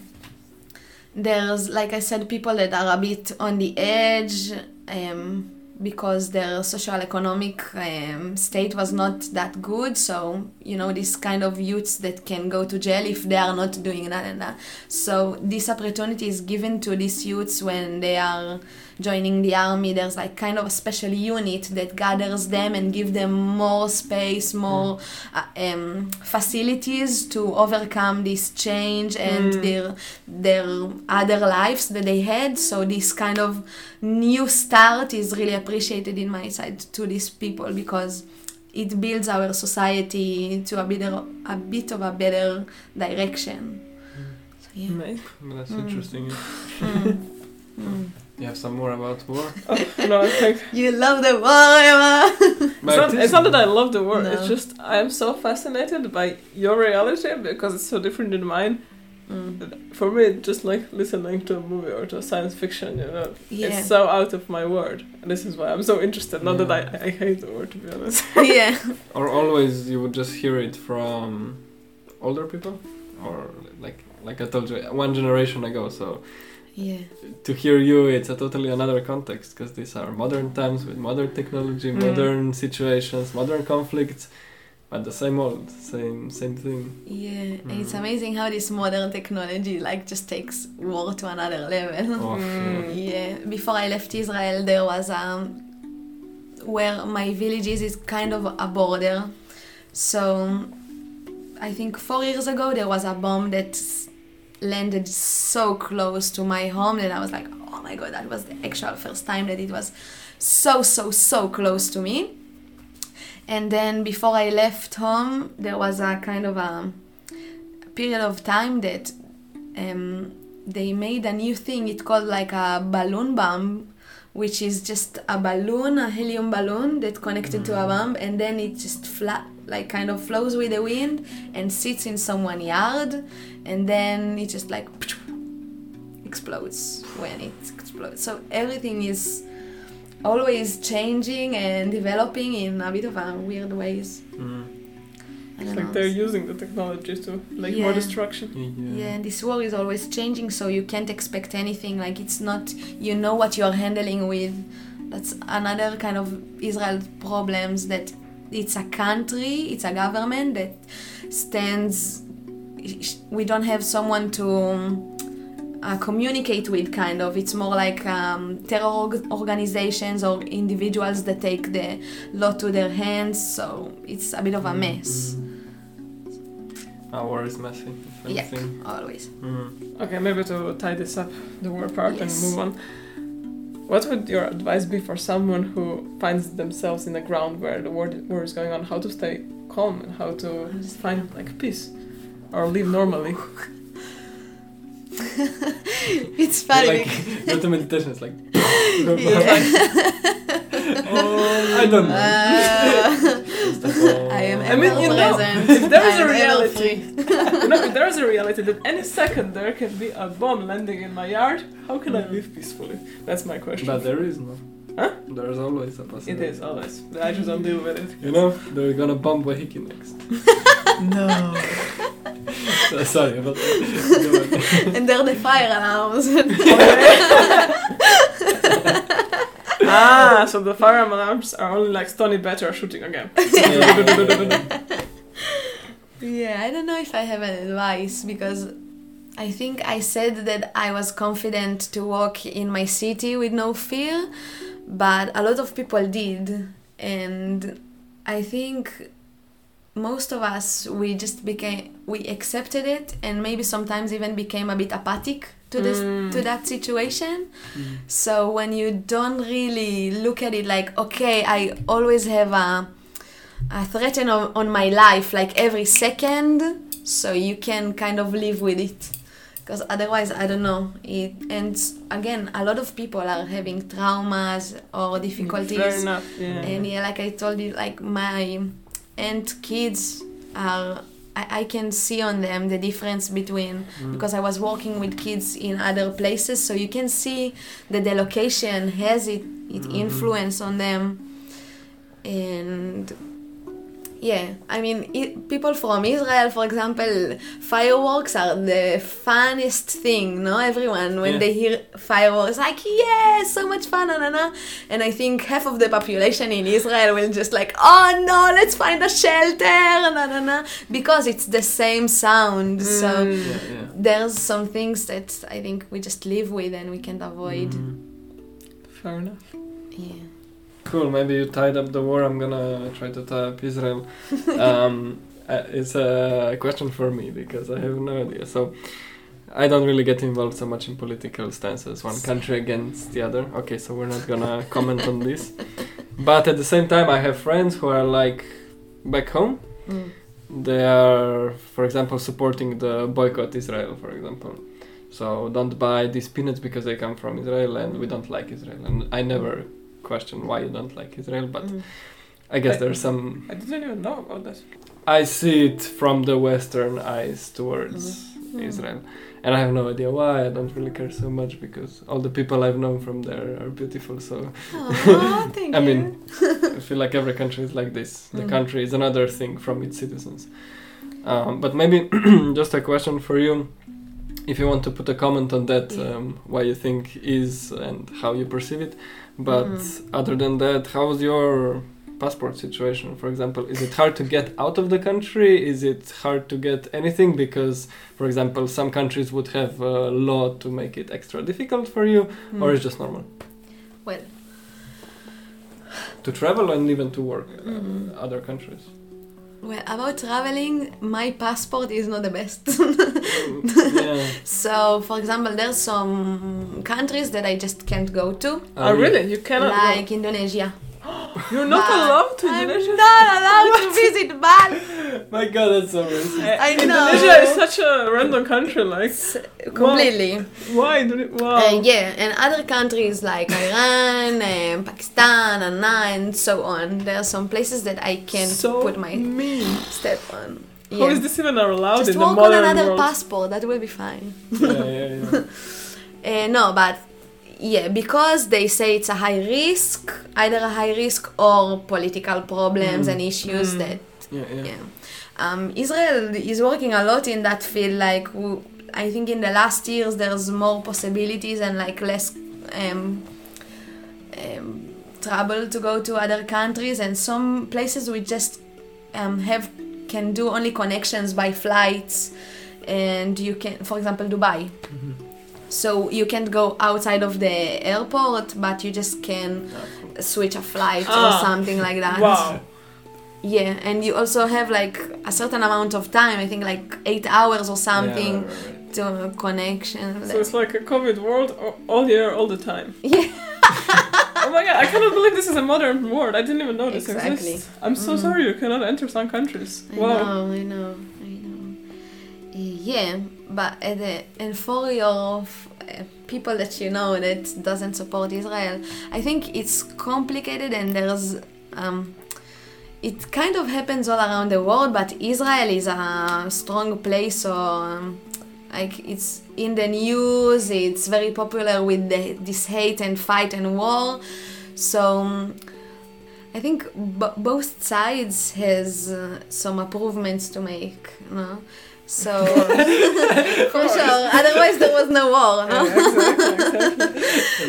there's like I said, people that are a bit on the edge. Um, because their social economic um, state was not that good. So you know this kind of youths that can go to jail if they are not doing that and that. So this opportunity is given to these youths when they are joining the army. There's like kind of a special unit that gathers them and give them more space more uh, um, facilities to overcome this change and their their other lives that they had. So this kind of new start is really appreciated in my side to these people because it builds our society to a better a bit of a better direction so yeah Amazing. That's Mm. interesting. Mm. Mm. *laughs* You have some more about war? *laughs* no, I think *laughs* you love the war Ema. it's not, it's not that I love the word. No. It's just I am so fascinated by your reality because it's so different than mine. Mm. For me, just like listening to a movie or to science fiction. You know, yeah it's so out of my world. And this is why I'm so interested. Not that I, I hate the word, to be honest. *laughs* yeah *laughs* Or always you would just hear it from older people? Or like like I told you, one generation ago, so yeah to hear you it's a totally another context because these are modern times with modern technology Mm. modern situations modern conflicts but the same old same same thing yeah and it's Mm. amazing how this modern technology like just takes war to another level of Mm. Yeah, before I left Israel, there was um, where my village is is kind of a border. So I think four years ago there was a bomb that landed so close to my home that I was like, oh my god, that was the actual first time that it was so so so close to me. And then before I left home, there was a kind of a period of time that um, they made a new thing. It called like a balloon bomb, which is just a balloon, a helium balloon that connected to a bomb, and then it just flat, like kind of flows with the wind and sits in someone yard, and then it just like explodes when it explodes. So everything is always changing and developing in a bit of a weird ways. Mm. It's like know. they're using the technology to make more destruction. Yeah, and this war is always changing, so you can't expect anything. Like it's not, you know what you're handling with. That's another kind of Israel problems that it's a country, it's a government that stands. We don't have someone to uh, communicate with. Kind of, it's more like um, terror org- organizations or individuals that take the law to their hands. So it's a bit of a mess. Our war is messy. Yeah. Always. Mm. Okay, maybe to tie this up, the war part, and move on. What would your advice be for someone who finds themselves in a ground where the war, war is going on? How to stay calm and how to find like peace or live normally? *laughs* *laughs* it's funny. Like, *laughs* go to meditation, it's like. *laughs* Yeah. oh, I don't know. Uh, It's like. I am I mean, you know, if there is a reality- free. you know, if there is a reality that any second there can be a bomb landing in my yard, how can I live peacefully? That's my question. But there is no. Huh? There's always a possibility. is always. I just don't deal with it. You know, they're gonna bomb Waiheke next. No. So, *laughs* sorry about that. *laughs* and they're the fire alarms. *laughs* ah, so the fire alarms are only like Stony Batter shooting again. yeah, I don't know if I have an advice because I think I said that I was confident to walk in my city with no fear, but a lot of people did. And I think most of us we just became we accepted it and maybe sometimes even became a bit apathic to this Mm. to that situation so when you don't really look at it like okay i always have a a threat on, on my life like every second so you can kind of live with it because otherwise i don't know it and again a lot of people are having traumas or difficulties enough. Yeah. and yeah, like I told you, like my aunt kids are. I, I can see on them the difference between because I was working with kids in other places, so you can see that the location has it it Mhm. influence on them, and yeah, I mean, it, people from Israel, for example, fireworks are the funnest thing, no? Everyone, when Yeah. they hear fireworks, like, yeah, so much fun, na, na, na. And I think half of the population in Israel will just like, oh no, let's find a shelter, na, na, na, because it's the same sound. So Mm. Yeah, yeah. there's some things that I think we just live with and we can't avoid. Mhm. Fair enough. Yeah. Cool. Maybe you tied up the war. I'm gonna try to tie up Israel. *laughs* um, uh, it's a question for me because I have no idea. So I don't really get involved so much in political stances, one country against the other. Okay, so we're not gonna *laughs* comment on this. But at the same time, I have friends who are like back home. Mm. They are, for example, supporting the boycott Israel, for example. So don't buy these peanuts because they come from Israel and we don't like Israel. And I never question why you don't like Israel, but Mm. I guess I- there's some. I didn't even know about that. I see it from the Western eyes towards Mm. Israel, and I have no idea why. I don't really care so much because all the people I've known from there are beautiful. So Aw, *laughs* thank I mean, I feel like every country is like this. The Mhm. country is another thing from its citizens. Um, but maybe *clears throat* just a question for you. If you want to put a comment on that, um, why you think is and how you perceive it. But Mhm. other than that, how's your passport situation? For example, is it hard to get out of the country? Is it hard to get anything? Because, for example, some countries would have a law to make it extra difficult for you, or Mm. it's just normal Well, to travel and even to work uh, Mhm. other countries. Well, about traveling, my passport is not the best. *laughs* yeah. so, for example, there's some countries that I just can't go to, Oh, really? You cannot. go- like Indonesia. *gasps* You're not But allowed to I'm Indonesia. not allowed to visit Bali. *laughs* My god, that's so racist. I know. Indonesia is such a random country. Like, Completely. why it? Wow. Uh, yeah, and other countries like *laughs* Iran, and Pakistan, Anna, and so on. There are some places that I can so put my mean. step on. How Yeah. is this even allowed Just in the work on another world? passport. That will be fine. yeah, yeah, yeah. *laughs* Uh, no, but yeah, because they say it's a high risk, either a high risk or political problems Mm. and issues Mm. that yeah, yeah. yeah. Um, Israel is working a lot in that field. Like I think in the last years, there's more possibilities and like less um, um, trouble to go to other countries. And some places we just um, have can do only connections by flights, and you can, for example, Dubai. Mhm. So you can't go outside of the airport, but you just can switch a flight or Ah. something like that. Wow. Yeah, and you also have like a certain amount of time. I think like eight hours or something Yeah, right, right, to connection. So it's like a COVID world all year, all the time. *laughs* Yeah. oh my god, I cannot believe this is a modern world. I didn't even know this Exactly. exists. I'm so Mm. sorry you cannot enter some countries. I wow. know, I know, I know. Yeah, but uh, the, and for your uh, people that you know that doesn't support Israel, I think it's complicated and there's um, it kind of happens all around the world, but Israel is a strong place, so um, like it's in the news, it's very popular with the, this hate and fight and war. So um, I think b- both sides has uh, some improvements to make, no? So *laughs* for sure, otherwise there was no war, no?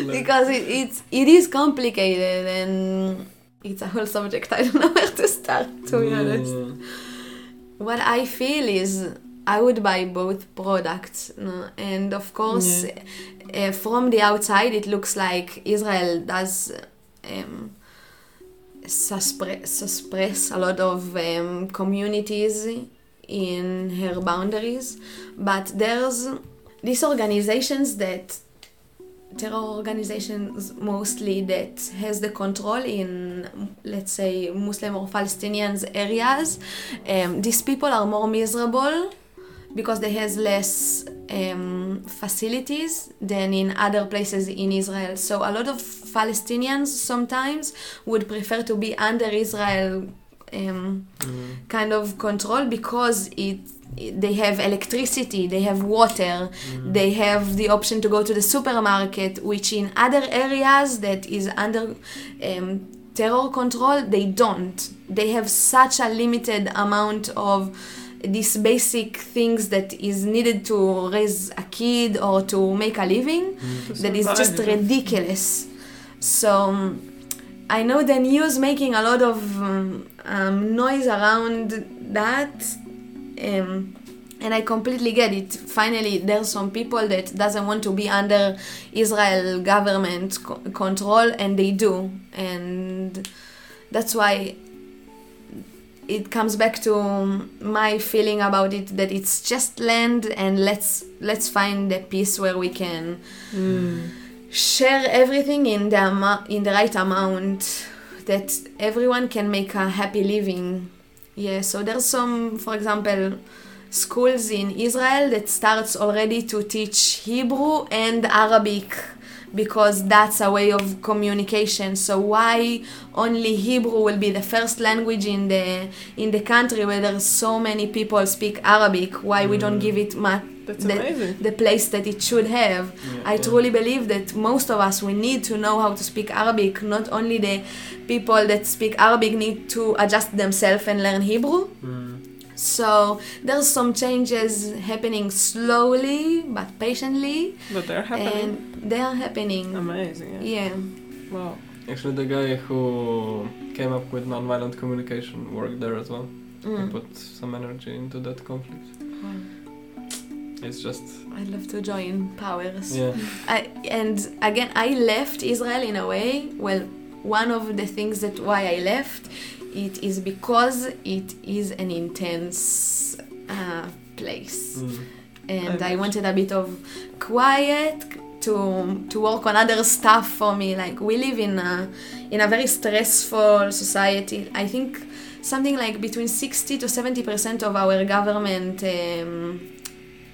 *laughs* because it, it's it is complicated and it's a whole subject. I don't know *laughs* where to start. To be honest, Yeah. what I feel is I would buy both products, no? and of course, uh, from the outside it looks like Israel does. Um, suspre- suppress a lot of um, communities in her boundaries, but there's these organizations that terror organizations mostly that has the control in let's say Muslim or Palestinians areas. Um, these people are more miserable because they has less um, facilities than in other places in Israel. So a lot of Palestinians sometimes would prefer to be under Israel um, Mm. kind of control because it, it- they have electricity, they have water, they have the option to go to the supermarket, which in other areas that is under um, terror control they don't. They have such a limited amount of these basic things that is needed to raise a kid or to make a living that is just ridiculous. So um, I know the news making a lot of um, um, noise around that, um, and I completely get it. Finally, there's some people that doesn't want to be under Israel government co- control, and they do, and that's why it comes back to my feeling about it that it's just land and let's let's find a peace where we can share everything in the in the right amount that everyone can make a happy living. Yeah so there's some for example schools in israel that starts already to teach hebrew and arabic because that's a way of communication. So why only hebrew will be the first language in the in the country where there's so many people speak arabic? Why we don't mm. give it much That's the, amazing. the place that it should have Yeah, I yeah. truly believe that most of us we need to know how to speak Arabic. Not only the people that speak Arabic need to adjust themselves and learn Hebrew. Mm. So there's some changes happening slowly but patiently, But they're happening. and they are happening. Amazing. Yeah. Yeah. Wow. Actually, the guy who came up with nonviolent communication worked there as well. He Mm. put some energy into that conflict. Wow. It's just I'd love to join powers. yeah. *laughs* I, and again, I left Israel in a way. Well, one of the things that why I left it is because it is an intense uh, place, Mm. and I I wanted a bit of quiet to to work on other stuff for me. Like we live in a in a very stressful society. I think something like between sixty to seventy percent of our government. Um,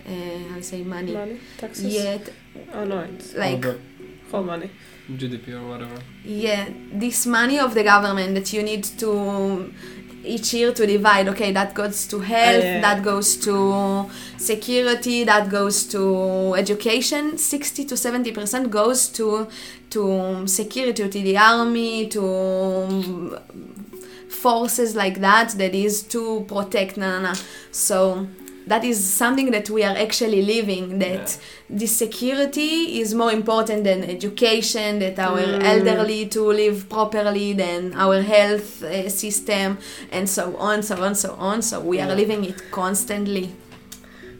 uh, how to say money? Money, taxes. Yeah, Oh no, it's like Or whole money. GDP or whatever. Yeah, this money of the government that you need to each year to divide. Okay, that goes to health, yeah. that goes to security, that goes to education. Sixty to seventy percent goes to to security, to the army, to forces like that. That is to protect. Na, na, na. So that is something that we are actually living. That the security is more important than education, that our Mm. elderly to live properly, than our health uh, system, and so on, so on, so on. So we are living it constantly.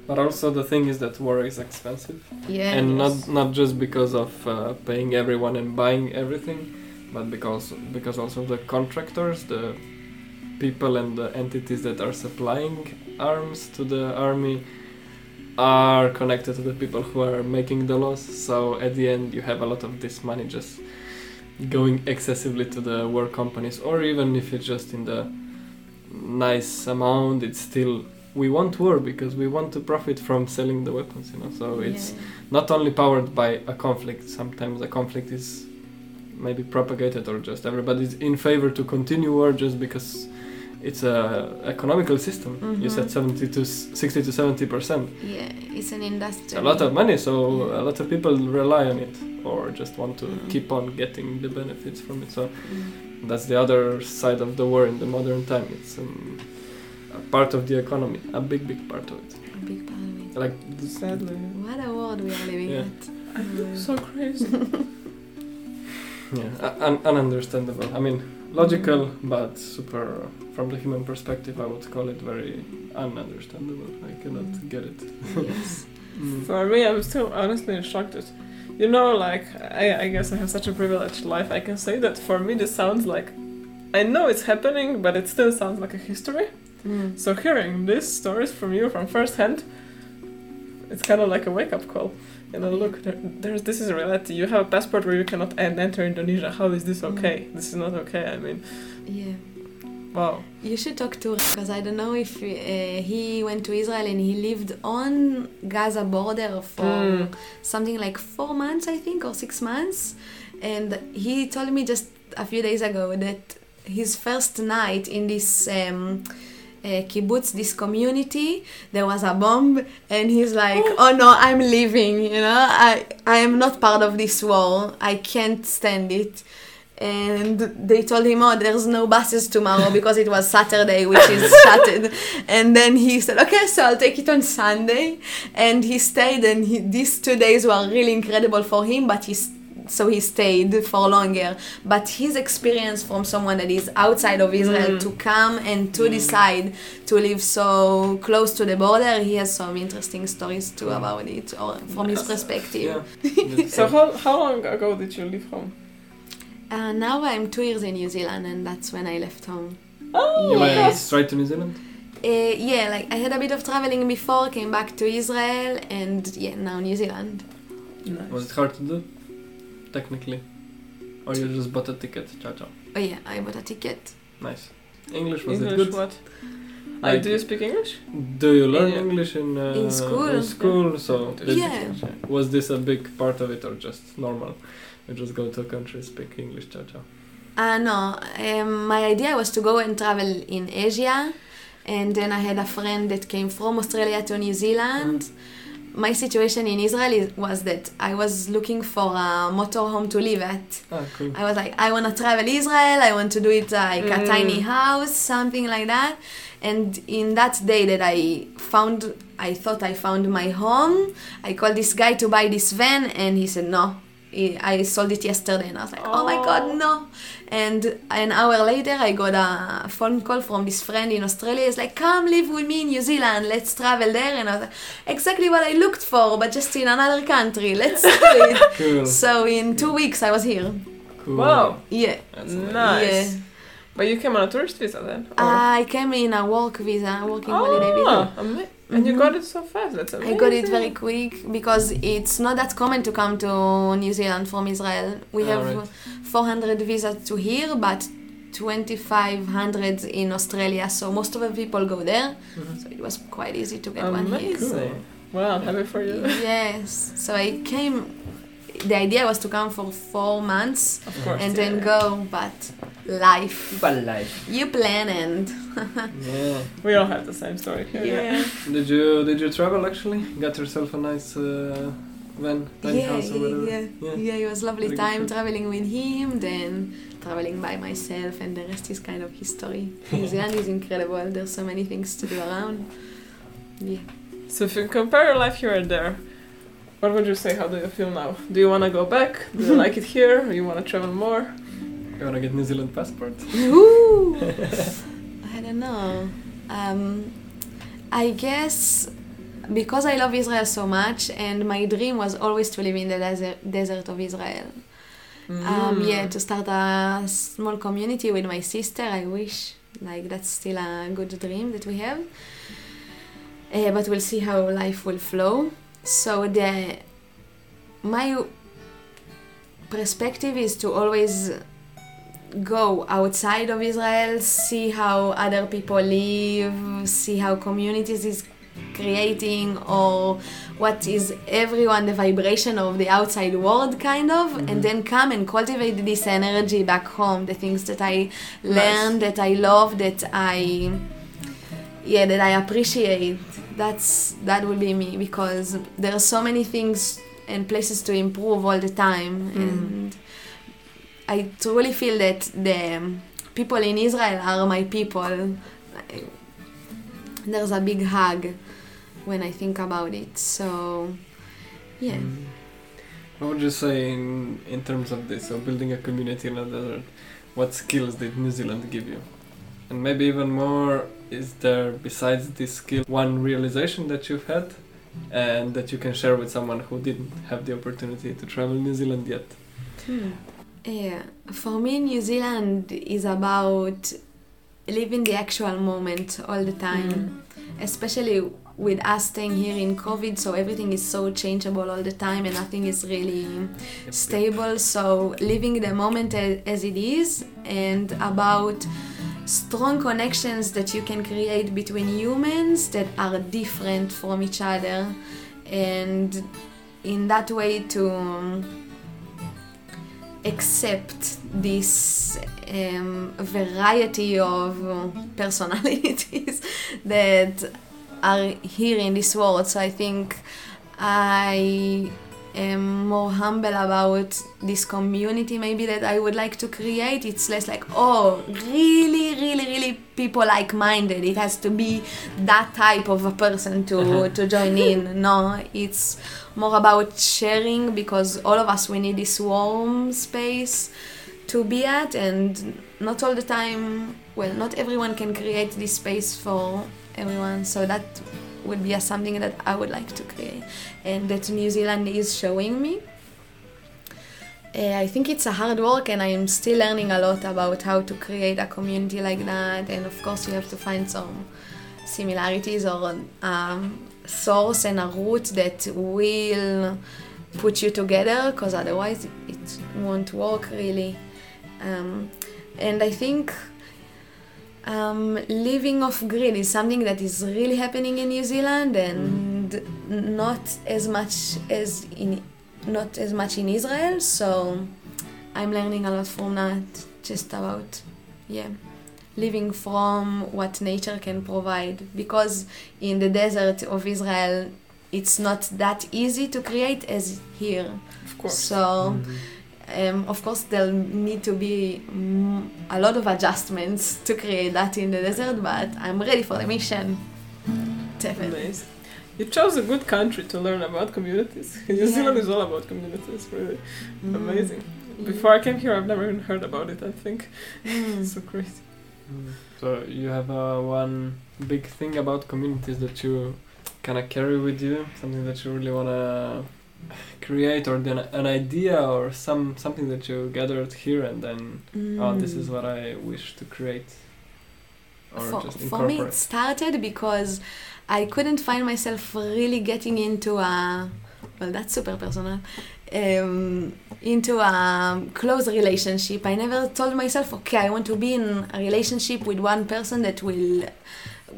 But also the thing is that war is expensive, Yeah. and not not just because of uh, paying everyone and buying everything, but because because also the contractors, the people and the entities that are supplying arms to the army are connected to the people who are making the laws. So at the end, you have a lot of this money just going excessively to the war companies, or even if it's just in the nice amount, it's still we want war because we want to profit from selling the weapons. You know, so it's Yeah. not only powered by a conflict. Sometimes a conflict is maybe propagated or just everybody's in favor to continue war just because it's a economical system. You Mhm. said 70 to 60 to 70 percent. Yeah, it's an industry. A lot of money, so a lot of people rely on it or just want to Mm. keep on getting the benefits from it. So Mm. that's the other side of the war in the modern time. It's um, a part of the economy, a big, big part of it. A big part of it. Like Sadly. What a world we are living Yeah. at. I feel so crazy. *laughs* Yeah, u- un- ununderstandable. I mean, logical, but super. From the human perspective, I would call it very ununderstandable. I cannot Mm. get it. yes. *laughs* Mm. For me, I'm still honestly shocked at. You know, like I, I guess I have such a privileged life. I can say that for me, this sounds like. I know it's happening, but it still sounds like a history. Mm. So hearing these stories from you from first hand, it's kind of like a wake up call. You know, look, there, there's this is reality. You have a passport where you cannot enter Indonesia. How is this Mm. okay? This is not okay. I mean, Yeah. Wow. You should talk to him because I don't know if uh, he went to Israel and he lived on Gaza border for Mm. something like four months, I think, or six months. And he told me just a few days ago that his first night in this um, uh, kibbutz, this community, there was a bomb, and he's like, "Oh no, I'm leaving. You know, I I am not part of this war. I can't stand it." And they told him, "Oh, there's no buses tomorrow because it was Saturday, which is *laughs* shuttered." And then he said, "Okay, so I'll take it on Sunday." And he stayed, and he, these two days were really incredible for him. But he, so he stayed for longer. But his experience from someone that is outside of Israel Mm. to come and to decide to live so close to the border, he has some interesting stories too about it, or from his perspective. Yeah. *laughs* So how how long ago did you leave home? Uh, now I'm two years in New Zealand, and that's when I left home. Oh, you Yeah. went straight to New Zealand. Uh, yeah, like I had a bit of traveling before, came back to Israel, and yeah, now New Zealand. nice. Was it hard to do? Technically, or you just bought a ticket? Ciao, ciao. Oh yeah, I bought a ticket. Nice. English was English it good? what? Like- do you speak English? Do you learn Yeah. English in uh, In school. In school, so Yeah. Was this a big part of it or just normal? You just go to a country, speak English, ciao ciao. Uh, no, um, my idea was to go and travel in Asia, and then I had a friend that came from Australia to New Zealand. My situation in Israel is, was that I was looking for a motorhome to live at. Ah, cool. I was like, I want to travel Israel. I want to do it like a Mm. tiny house, something like that. And in that day that I found, I thought I found my home. I called this guy to buy this van, and he said no. He- I sold it yesterday, and I was like, oh, my god, Oh. no! And an hour later, I got a phone call from this friend in Australia. He's like, come live with me in New Zealand. Let's travel there. And I was like, exactly what I looked for, but just in another country. Let's do it. *laughs* Cool. so in two weeks, I was here. cool. Wow. Yeah. That's Nice. Yeah. But you came on a tourist visa then? or- I came in a work visa, working holiday visa. Ah, ama- And you Mhm. got it so fast. That's amazing. I got it very quick because it's not that common to come to New Zealand from Israel. We Ah, have right. 400 visas to here, but 2500 in Australia, so most of the people go there. Mhm. So it was quite easy to get one here. Amazing. Wow, happy for you. Yes, so I came. The idea was to come for four months Of course. and yeah. then go, but life. But life. You plan and Yeah. *laughs* We all have the same story here. yeah, Did you did you travel actually? Got yourself a nice uh, van, tiny yeah, house or whatever. yeah, Yeah. yeah. It was lovely Very time traveling with him, then traveling by myself, and the rest is kind of history. *laughs* New Zealand is incredible. There's so many things to do around. Yeah. So if you compare your life here and there, what would you say? How do you feel now? Do you want to go back? Do you like it here? Or you want to travel more? You wanna get New Zealand passport? Ooh. *laughs* I don't know. Um, I guess because I love Israel so much, and my dream was always to live in the desert, desert of Israel. Um, Mm. yeah, to start a small community with my sister. I wish like that's still a good dream that we have. Uh, but we'll see how life will flow. So the my perspective is to always go outside of Israel, see how other people live, see how communities is creating or what is everyone the vibration of the outside world kind of Mhm. and then come and cultivate this energy back home the things that i learned that i love that i yeah that i appreciate that's that will be me because there are so many things and places to improve all the time Mm. and i truly feel that the people in israel are my people there's a big hug when i think about it so yeah Mm. What would you say in, in terms of this, of building a community in a desert? What skills did New Zealand give you? And maybe even more, is there, besides this skill, one realization that you've had and that you can share with someone who didn't have the opportunity to travel New Zealand yet? Hmm. Yeah, for me, New Zealand is about living the actual moment all the time, hmm. especially with us staying here in COVID, so everything is so changeable all the time and nothing is really stable. So, living the moment a- as it is and about strong connections that you can create between humans that are different from each other, and in that way to accept this um, variety of *laughs* personalities *laughs* that are here in this world. So I think I am more humble about this community maybe that I would like to create. It's less like, oh, really, really, really people like minded. It has to be that type of a person to, uh-huh. to join in. *laughs* No, it's more about sharing because all of us we need this warm space to be at and not all the time well not everyone can create this space for everyone so that would be something that i would like to create. And that new zealand is showing me. Uh, i think it's a hard work and i'm still learning a lot about how to create a community like that. And of course you have to find some similarities or um, source and a root that will put you together because otherwise it won't work really. Um, and i think um, living off grid is something that is really happening in new zealand and not as much as in not as much in israel. So i'm learning a lot from that just about yeah. Living from what nature can provide. Because in the desert of Israel it's not that easy to create as here. Of course. so um, of course there'll need to be mm, a lot of adjustments to create that in the desert but I'm ready for the mission definitely Amazing. You chose a good country to learn about communities. *laughs* New Yeah. Zealand is all about communities, really. Mm. Amazing. Before I came here, I've never even heard about it, I think. Mm. It's *laughs* so crazy. Mm. So you have uh, one big thing about communities that you kind of carry with you, something that you really wanna create or then an idea or some something that you gathered here and then oh this is Mm. what I wish to create or for, just for me it started because I couldn't find myself really getting into a well that's super personal um, into a close relationship. I never told myself okay I want to be in a relationship with one person that will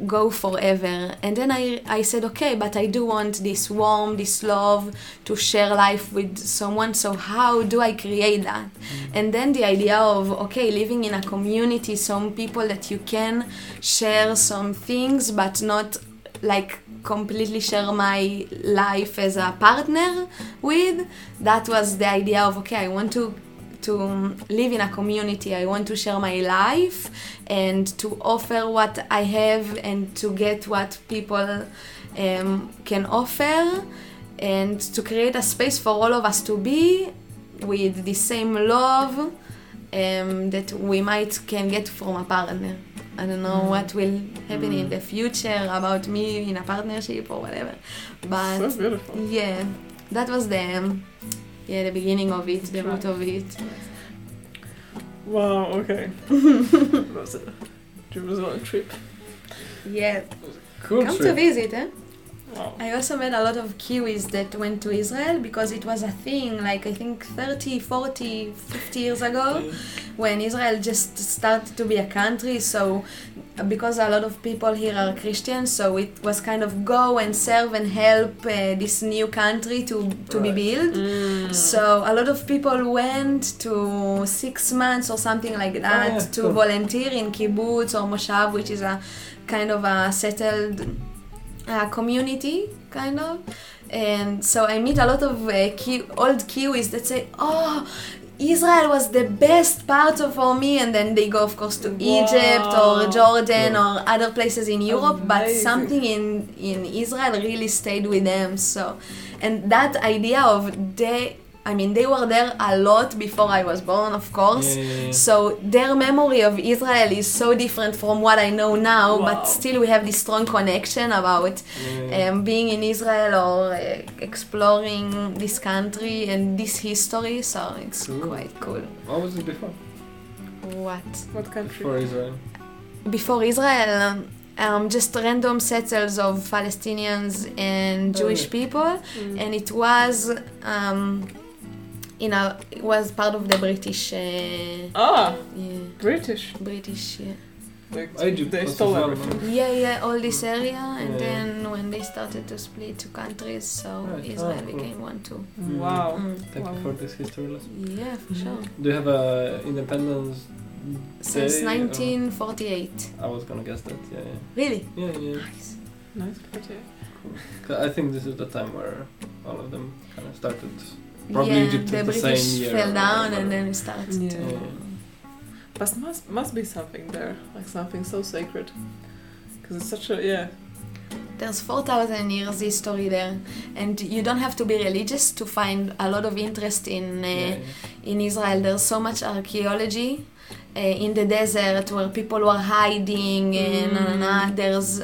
go forever. And then I, I said okay but I do want this warm this love to share life with someone. So how do I create that? Mm. And then the idea of okay living in a community some people that you can share some things but not like completely share my life as a partner with. That was the idea of okay i want to to live in a community i want to share my life and to offer what i have and to get what people um, can offer and to create a space for all of us to be with the same love um, that we might can get from a partner. I don't know Mm. what will happen in Mm. the future about me in a partnership or whatever, but so beautiful. yeah, that was the um, yeah the beginning of it, the root of it. Wow. Okay. *laughs* it was a Jerusalem trip. Yeah, cool come to visit, eh? Wow. I also met a lot of Kiwis that went to Israel because it was a thing like I think 30, 40, 50 years ago when Israel just started to be a country. So, because a lot of people here are Christians, so it was kind of go and serve and help uh, this new country to, to be built. Mm. So a lot of people went to six months or something like that yeah, to cool. volunteer in kibbutz or moshav, which is a kind of a settled uh, community, kind of. And so I meet a lot of uh, Ki- old Kiwis that say, "Oh, Israel was the best part of for me," and then they go, of course, to Egypt or Jordan Yeah. or other places in Europe. But something in in Israel really stayed with them. So, and that idea of they. I mean, they were there a lot before I was born, of course. Yeah, yeah, yeah. So their memory of Israel is so different from what I know now, Wow. but still we have this strong connection about Yeah. um, being in Israel or uh, exploring this country and this history. So it's Cool. quite cool. What was it before? What What country? For Israel. before Israel? Um, um, just random settles of Palestinians and Oh, Jewish yeah. people, Mm. and it was um, in a it was part of the British. Uh, Ah, yeah, British. British. Yeah. Like, Egypt they was stole everything. Yeah, yeah, all this area, and Yeah. then when they started to split to countries, so Right. Israel Oh, cool. became one too. Mm. Wow. Mm. Thank Wow. you for this history lesson. Yeah, for sure. Do you have a independence Since day, or- 1948. I was gonna guess that. Yeah, Really? yeah, yeah. yeah. Nice. Nice party. 'Cause I think this is the time where all of them kind of started. Probably yeah, Egypt the was the British same year fell down and then it started Yeah. to. But must must be something there, like something so sacred, because it's such a yeah. There's 4,000 years history there, and you don't have to be religious to find a lot of interest in uh, Yeah, yeah. in Israel. There's so much archaeology uh, in the desert where people were hiding, and na, na, na. there's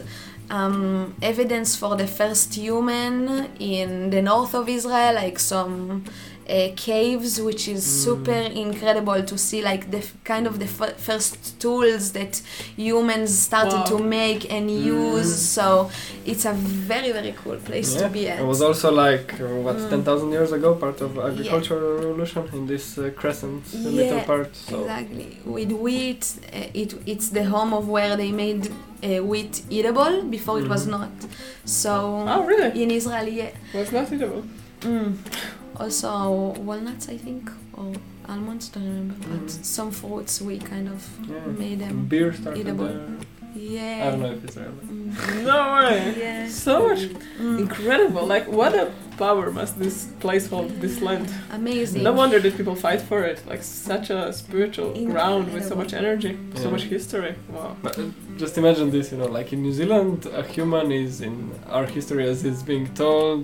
um, evidence for the first human in the north of Israel, like some uh, caves, which is Mm. super incredible to see, like the kind of the f- first tools that humans started Wow. to make and use. So it's a very very cool place to be at. It was also like uh, what Mm. ten thousand years ago, part of agricultural revolution in this uh, crescent uh, little part. So Exactly. With wheat, uh, it it's the home of where they made uh, wheat eatable before it was Mhm. not. So Oh really? in Israel, yeah. Was not eatable. Mm. Also walnuts, I think, or almonds. Don't remember, but Mhm. some fruits we kind of yeah. made them. beer started eatable. there. Yeah. I don't know if it's there. Mm. No way. Yeah. So much Mm. incredible. Like what a power must this place hold, this land. Amazing. No wonder did people fight for it. Like such a spiritual ground with so much energy, so much history. Wow. But uh, just imagine this, you know, like in New Zealand, a human is in our history as it's being told.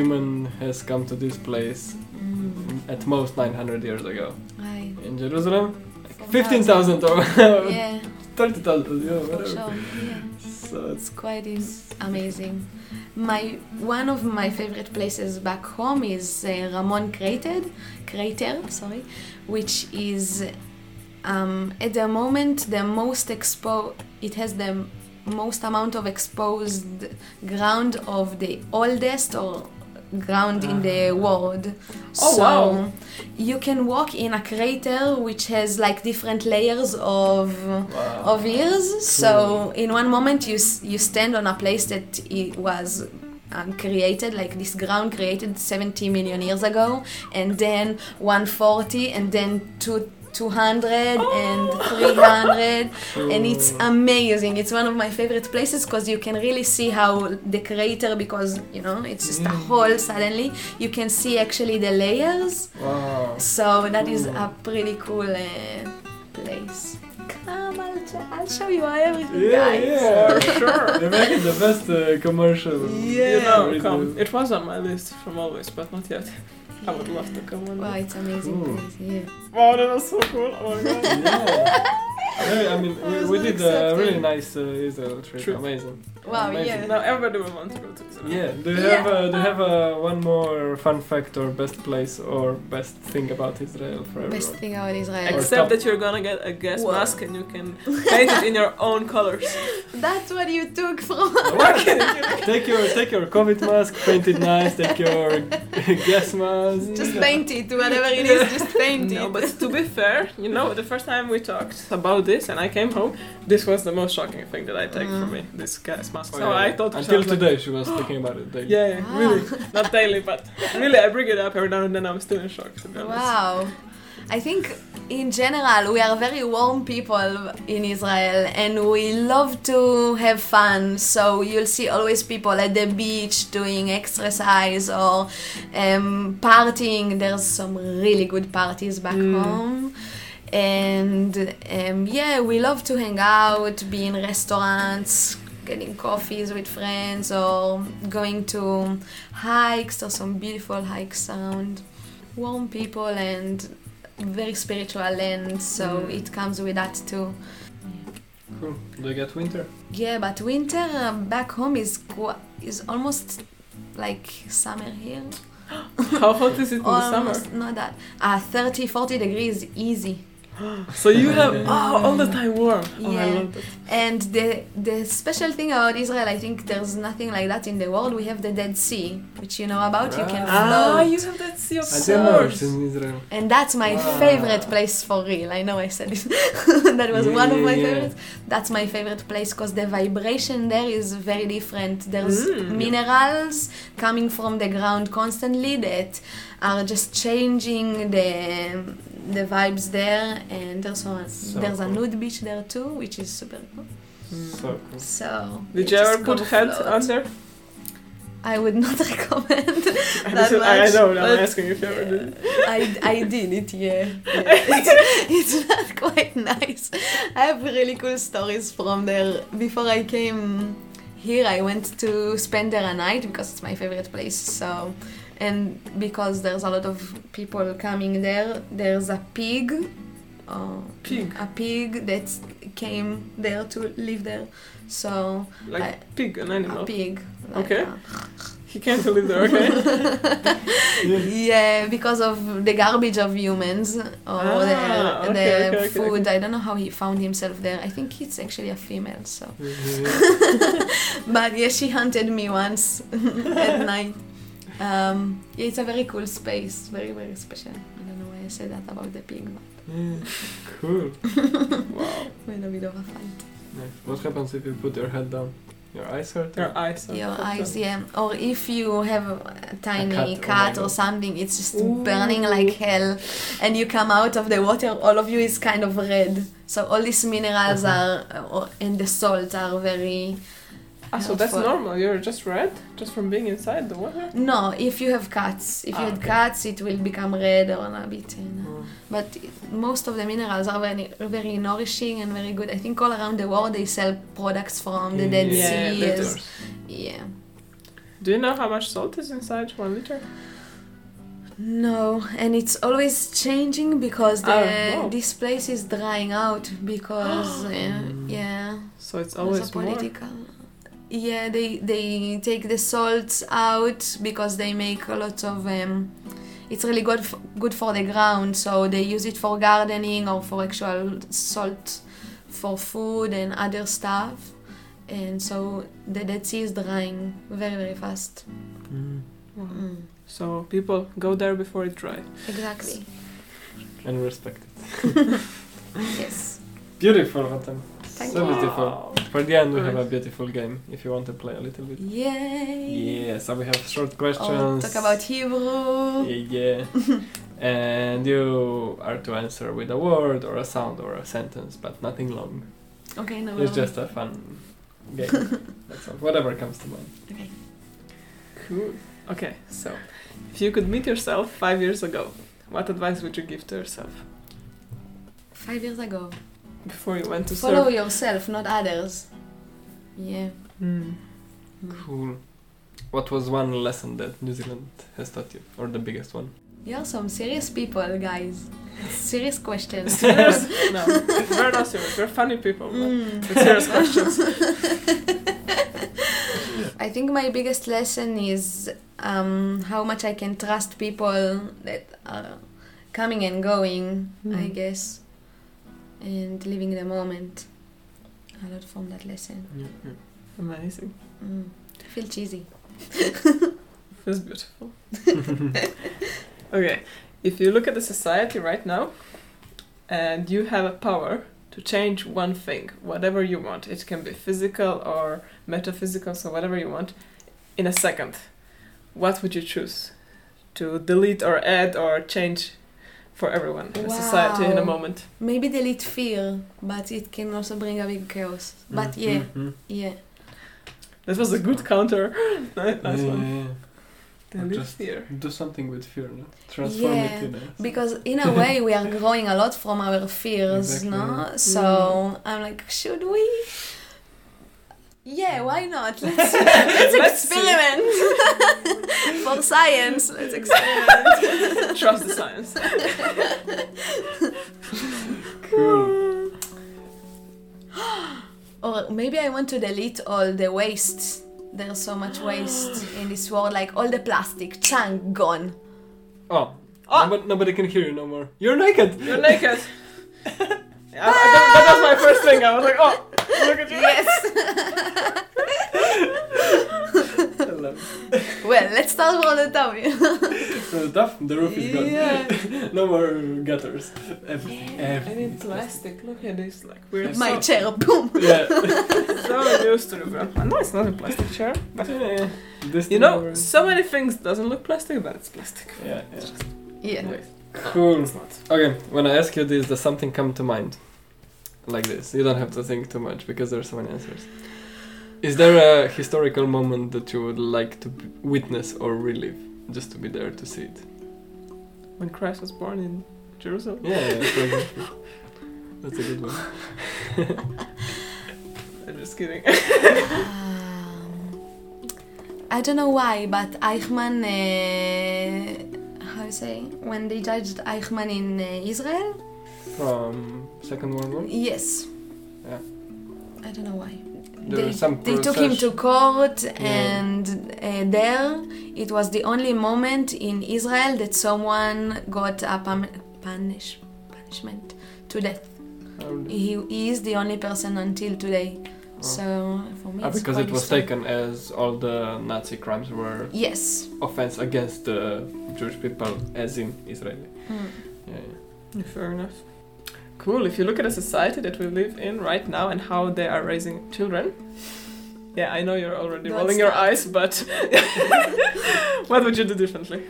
Human has come to this place Mm. at most 900 years ago. Right. In Jerusalem, like 15,000 or *laughs* Yeah, 30,000, you know, for whatever. sure. Yeah. So It's quite is amazing. My one of my favorite places back home is uh, Ramon Crater, Crater, sorry, which is um, at the moment the most exposed. It has the most amount of exposed ground of the oldest or ground in the world. Oh, so wow. you can walk in a crater which has like different layers of wow. of years. So in one moment you you stand on a place that it was um, created like this ground created 70 million years ago, and then 140, and then two. 200 and 300 and it's amazing it's one of my favorite places because you can really see how the crater because you know it's just a hole suddenly you can see actually the layers Wow. so that is a pretty cool uh, place. Come, I'll, I'll show you everything, Yeah, guys. yeah. *laughs* sure. They make it the best uh, commercial. You know, come. It was on my list from always, but not yet. I would love to come on. Wow, it's amazing Ooh. place, yeah. Wow, that was so cool. Oh my god. Yeah. Really, I mean, I we, we not did a really nice uh, Israel trip. Trip. Amazing. Wow, Amazing. yeah. Now everybody will want to go to Israel. Yeah. Do you have uh, do you have uh, one more fun fact or best place or best thing about Israel for everyone? Best thing about Israel. Except that you're gonna get a gas Whoa. mask and you can paint it in your own colors. *laughs* That's what you took from. *laughs* take your take your COVID mask, paint it nice. Take your *laughs* gas mask. just paint it, whatever it is, just paint No, it. but to be fair, you know, the first time we talked about this and I came home, this was the most shocking thing that I take from me, this gas mask. Oh, so yeah, I thought to until myself, like, today she was thinking about it. daily. Yeah, yeah, Ah. really. Not daily, but really I bring it up every now and then I'm still in shock to be honest. Wow. I think in general we are very warm people in Israel and we love to have fun. So you'll see always people at the beach doing exercise or um, partying. There's some really good parties back Mm. home. And um, yeah, we love to hang out, be in restaurants, getting coffees with friends, or going to hikes. or some beautiful hikes around warm people and very spiritual land, so Mm. it comes with that too. Cool. Do you get winter? Yeah, but winter uh, back home is is almost like summer here. *gasps* How hot is it in the summer? Not that. Uh, 30, 40 degrees easy. *gasps* So you have oh all the time warm. Oh, I Yeah. love that. And the the special thing about Israel, I think there's nothing like that in the world. We have the Dead Sea, which you know about. You can Ah, Ah, float. you have that sea of I didn't know course. it's in Israel. And that's my Wow. favorite place for real. I know I said it. *laughs* that was Yeah, one of my yeah. favorites. That's my favorite place because the vibration there is very different. There's Mm. minerals coming from the ground constantly that are just changing the the vibes there. And there's a, So there's a nude beach there too, which is super cool. Mm. So cool. So Did you you ever put go head float. under? I would *laughs* not recommend *laughs* I, that listen, I much, know, I'm asking if you ever did. *laughs* I, I did it, yeah. it's, it's not quite nice. I have really cool stories from there. Before I came here, I went to spend there a night because it's my favorite place. So, and because there's a lot of people coming there, there's a pig. Uh, Pig? A pig that came there to live there. So, Like I- pig, an a animal. pig. like Okay. a- *laughs* He can't live there, okay? *laughs* Yeah, because of the garbage of humans or Ah, the, okay, the okay, food. okay. I don't know how he found himself there. I think it's actually a female. So, *laughs* but yeah, she hunted me once at night. Um, yeah, it's a very cool space, very very special. I don't know why I said that about the pig, but Yeah. Cool. *laughs* wow. with a bit of a fight. Nice. What happens if you put your head down? Your eyes hurt? Your eyes. are Your eyes, up. yeah. Or if you have a tiny cat, oh cat, my or something, it's just Ooh. burning like hell. And you come out of the water, all of you is kind of red. So all these minerals Uh-huh. are, or, and the salt are very. Ah, so that's helpful. normal. You're just red, just from being inside the water. No, if you have cuts, if you Ah, had okay. cats, it will become red or a bit. You know. Oh. But most of the minerals are very, very nourishing and very good. I think all around the world they sell products from the Dead Yeah, Sea. as- yeah. Do you know how much salt is inside one liter? No, and it's always changing because the, Oh, this place is drying out because *gasps* uh, yeah, So it's always more. political. Yeah, they they take the salts out because they make a lot of. Um, it's really good f- good for the ground, so they use it for gardening or for actual salt for food and other stuff. And so the Dead Sea is drying very very fast. Mm, So people go there before it dry. exactly. And respect it. *laughs* Yes. Beautiful, Rotem. Thank so you. beautiful. For the end, we have a beautiful game if you want to play a little bit. Yay. Yeah, so we have short Or questions. talk about Hebrew. Yeah, yeah. *laughs* and you are to answer with a word or a sound or a sentence, but nothing long. Okay, no. It's no. just a fun *laughs* game. That's all. Whatever comes to mind. Okay. Cool. Okay, so if you could meet yourself five years ago, what advice would you give to yourself Five years ago. Before you went to Follow serve? yourself, not others. Yeah. Mm. Cool. What was one lesson that New Zealand has taught you, or the biggest one? You're some serious people, guys. Serious questions. *laughs* Serious? no, *laughs* we're not serious. We're funny people. Mm. With serious questions. *laughs* I think my biggest lesson is um, how much I can trust people that are coming and going, I Mm. guess, and living the moment. A lot from that lesson. Yeah, yeah. Amazing. Mm. I feel cheesy. *laughs* Feels beautiful. *laughs* okay, if you look at the society right now, and you have a power to change one thing, whatever you want, it can be physical or metaphysical, so whatever you want, in a second, what would you choose to delete or add or change for everyone in a society in a moment? Maybe delete fear, but it can also bring a big chaos. But mm, yeah, Mhm. yeah. That was a good counter. *laughs* nice nice one. Yeah. Delete Just fear. Do something with fear, no? Transform it Yeah, in a... Because in a way we are *laughs* growing a lot from our fears, Exactly. no? So mm. I'm like, should we? Yeah, why not? *laughs* Let's, let's Let's see. experiment *laughs* for science. Let's experiment. *laughs* Trust the science. Cool. *gasps* Or oh, maybe I want to delete all the waste. There's so much waste *gasps* in this world, like all the plastic, chunk gone. Oh. Oh. Nobody, nobody can hear you no more. You're naked! You're naked. Yeah, I, I, that, that was my first thing. I was like, oh, look at you. Yes. *laughs* I well, let's start from the top. From *laughs* the top, the roof is gone. Yeah. *laughs* no more gutters. Everything. I Everything. need plastic. Look at this, like we're My so, chair, boom. Yeah. so used to the I know it's not a plastic chair, but yeah. This you know, over- so many things doesn't look plastic, but it's plastic. Yeah, yeah. Yeah. Wait, Cool. it's not. Okay, when I ask you this, does something come to mind? Like this. You don't have to think too much because there are so many answers. Is there a historical moment that you would like to b- witness or relive? Just to be there to see it? When Christ was born in Jerusalem. Yeah, yeah, for. *laughs* That's a good one. *laughs* I'm just kidding. Um, I don't know why, but Eichmann, uh, how you say, when they judged Eichmann in uh, Israel, From Second World War? yes. Yeah. I don't know why. There they some they took him to process- court, Yeah. and uh, there it was the only moment in Israel that someone got a pam- punish, punishment to death. He, he is the only person until today. Oh. So for me, Ah, it's because it was strong. taken as all the Nazi crimes were Yes. offense against the Jewish people, as in Israel. Mm. Yeah, yeah. Fair enough. Cool. If you look at the society that we live in right now and how they are raising children. Yeah, I know you're already Don't rolling your stop. eyes, but *laughs* what would you do differently?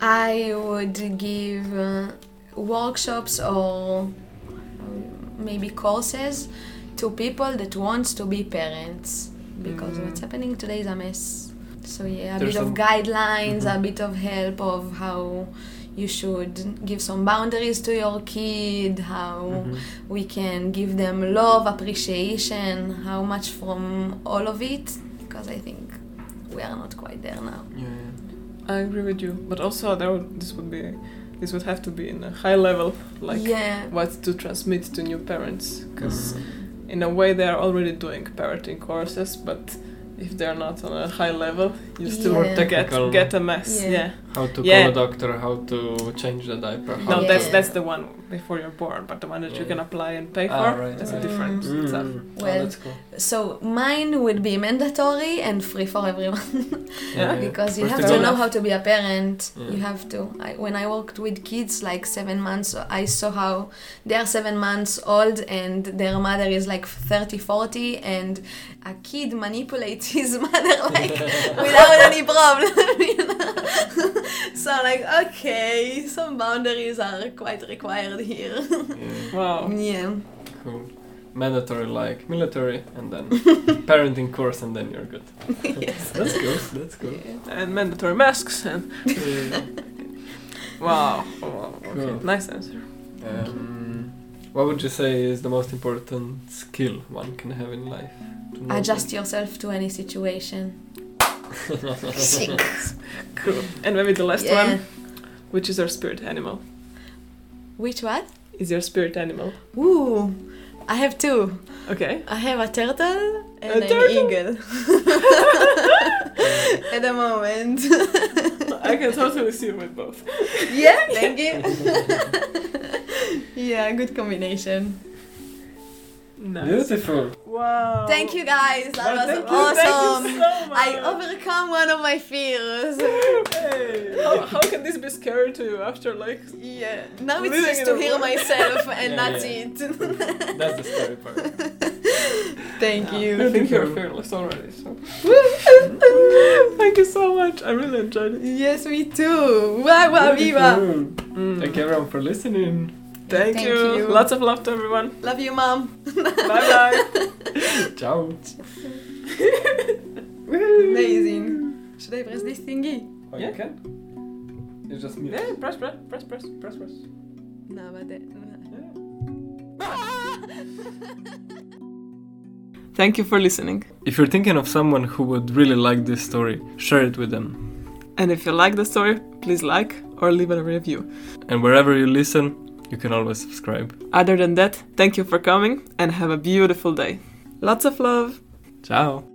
I would give uh, workshops or um, maybe courses to people that wants to be parents because Mm. what's happening today is a mess. So yeah, a There's bit of guidelines, a Mhm. bit of help of how you should give some boundaries to your kid, how Mhm. we can give them love, appreciation, how much from all of it because I think we are not quite there now. Yeah, yeah. I agree with you, but also there would, this would be this would have to be in a high level, like yeah. what to transmit to new parents, because Mhm. in a way they are already doing parenting courses, but if they're not on a high level, you still Yeah. to get get a mess. Yeah. Yeah. How to Yeah. call a doctor, how to change the diaper. No, to- that's Yeah. that's the one before you're born, but the one that you Mm. can apply and pay Ah, for, right, that's right. a different Mm. stuff. Oh, Well, that's cool. So mine would be mandatory and free for everyone *laughs* Yeah. because you First have to all- know how to be a parent. Yeah. You have to. I, when I worked with kids like seven months, I saw how they are seven months old and their mother is like 30, 40 and a kid manipulates his *laughs* mother like *laughs* without any problem. you know? *laughs* so like, okay, some boundaries are quite required here. Yeah, *laughs* Wow. yeah. cool. Mandatory like military and then *laughs* parenting course and then you're good. yes. That's cool. That's cool. And mandatory masks and Yeah. wow. wow. Okay. Cool. Nice answer. Um, what would you say is the most important skill one can have in life? to Adjust yourself to any situation. Sick. Cool. And maybe the last Yeah. one, which is your spirit animal? Which what? Is your spirit animal? Ooh, I have two. Okay. I have a turtle and A an turtle? eagle. *laughs* At the moment. I can totally see you with both. yeah, thank you. *laughs* *laughs* yeah, good combination. Nice. Beautiful. Wow. Thank you guys. That Well, was thank you, awesome. Thank you so much. I overcome one of my fears. Hey, *laughs* how, how can this be scary to you after like Yeah. Now it's just to a hear world- myself *laughs* and Yeah, that's yeah. it. That's the scary part. *laughs* Thank I you. I think you're fearless already. So thank you so much. I really enjoyed it. Yes, me too. Wow, wow, viva. Beautiful. Mm. Thank you everyone for listening. Thank, Thank you. you. Lots of love to everyone. Love you, mom. *laughs* bye bye. *laughs* Ciao. *laughs* Amazing. Should I press this thingy? Oh, Yeah. you can? It's just mute. yeah, press, press, press, press, press, press. No, but the- Thank you for listening. If you're thinking of someone who would really like this story, share it with them. And if you like the story, please like or leave a review. And wherever you listen, you can always subscribe. Other than that, thank you for coming and have a beautiful day. Lots of love. Ciao.